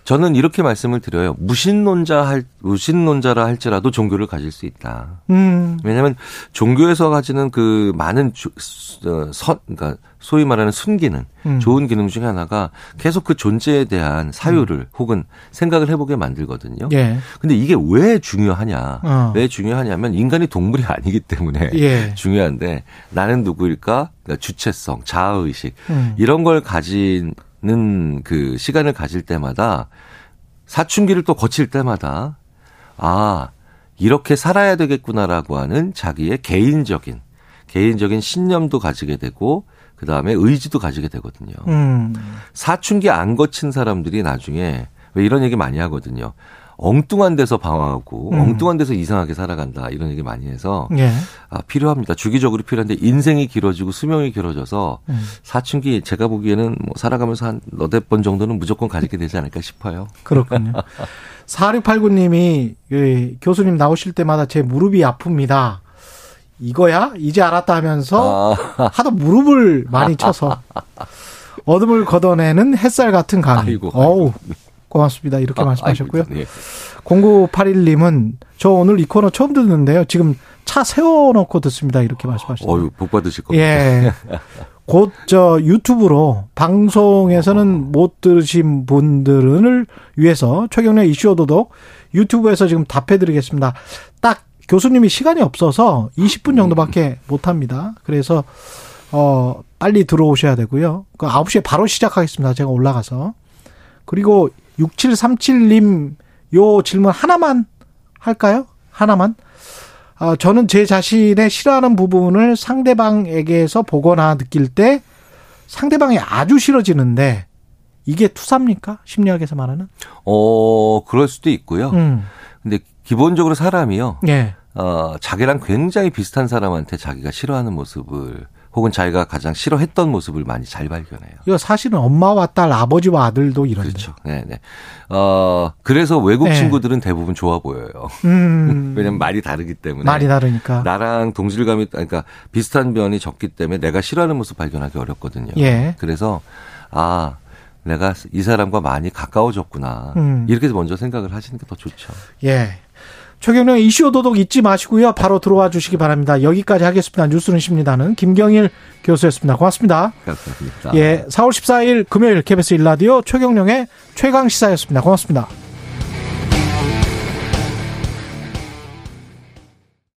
저는 이렇게 말씀을 드려요. 무신론자 할 무신론자라 할지라도 종교를 가질 수 있다. 음. 왜냐하면 종교에서 가지는 그 많은 주, 어, 선, 그러니까 소위 말하는 순기능, 음. 좋은 기능 중에 하나가 계속 그 존재에 대한 사유를 혹은 생각을 해보게 만들거든요. 예. 근데 이게 왜 중요하냐? 어. 왜 중요하냐면 인간이 동물이 아니기 때문에 예. 중요한데 나는 누구일까? 그러니까 주체성, 자아의식 음. 이런 걸 가 지는 그 시간을 가질 때마다 사춘기를 또 거칠 때마다 아 이렇게 살아야 되겠구나라고 하는 자기의 개인적인 개인적인 신념도 가지게 되고 그 다음에 의지도 가지게 되거든요. 음. 사춘기 안 거친 사람들이 나중에 왜 이런 얘기 많이 하거든요. 엉뚱한 데서 방황하고 음. 엉뚱한 데서 이상하게 살아간다 이런 얘기 많이 해서 예. 아, 필요합니다. 주기적으로 필요한데 인생이 길어지고 수명이 길어져서 음. 사춘기 제가 보기에는 뭐 살아가면서 한 너댓 번 정도는 무조건 가지게 되지 않을까 싶어요. 그렇군요. 4689님이 예, 교수님 나오실 때마다 제 무릎이 아픕니다. 이거야? 이제 알았다 하면서 아, 하도 무릎을 많이 쳐서 어둠을 걷어내는 햇살 같은 강의. 아이고, 어우, 고맙습니다. 이렇게 말씀하셨고요. 아이고, 네. 0981님은 저 오늘 이 코너 처음 듣는데요. 지금 차 세워놓고 듣습니다. 이렇게 말씀하셨어요. 어유 복 받으실 겁니다. 예. 곧 저 유튜브로 방송에서는 못 들으신 분들을 위해서 최경련 이슈 오도독 유튜브에서 지금 답해드리겠습니다. 딱 교수님이 시간이 없어서 20분 정도밖에 못 합니다. 그래서 어 빨리 들어오셔야 되고요. 그 9시에 바로 시작하겠습니다. 제가 올라가서. 그리고 6737님 요 질문 하나만 할까요? 하나만. 어, 저는 제 자신의 싫어하는 부분을 상대방에게서 보거나 느낄 때 상대방이 아주 싫어지는데 이게 투사입니까? 심리학에서 말하는? 어 그럴 수도 있고요. 음. 근데 기본적으로 사람이요. 예. 어, 자기랑 굉장히 비슷한 사람한테 자기가 싫어하는 모습을 혹은 자기가 가장 싫어했던 모습을 많이 잘 발견해요. 이거 사실은 엄마와 딸, 아버지와 아들도 이런데. 그렇죠. 네, 네. 어, 그래서 외국 네. 친구들은 대부분 좋아 보여요. 음. 왜냐면 말이 다르기 때문에. 말이 다르니까. 나랑 동질감이, 그러니까 비슷한 면이 적기 때문에 내가 싫어하는 모습 발견하기 어렵거든요. 예. 그래서, 아, 내가 이 사람과 많이 가까워졌구나. 음. 이렇게 먼저 생각을 하시는 게 더 좋죠. 예. 최경련 이슈 도독 잊지 마시고요. 바로 들어와 주시기 바랍니다. 여기까지 하겠습니다. 뉴스는 십니다는 김경일 교수였습니다. 고맙습니다. 감사합니다. 예. 4월 14일 금요일 KBS 일라디오 최경령의 최강 시사였습니다. 고맙습니다.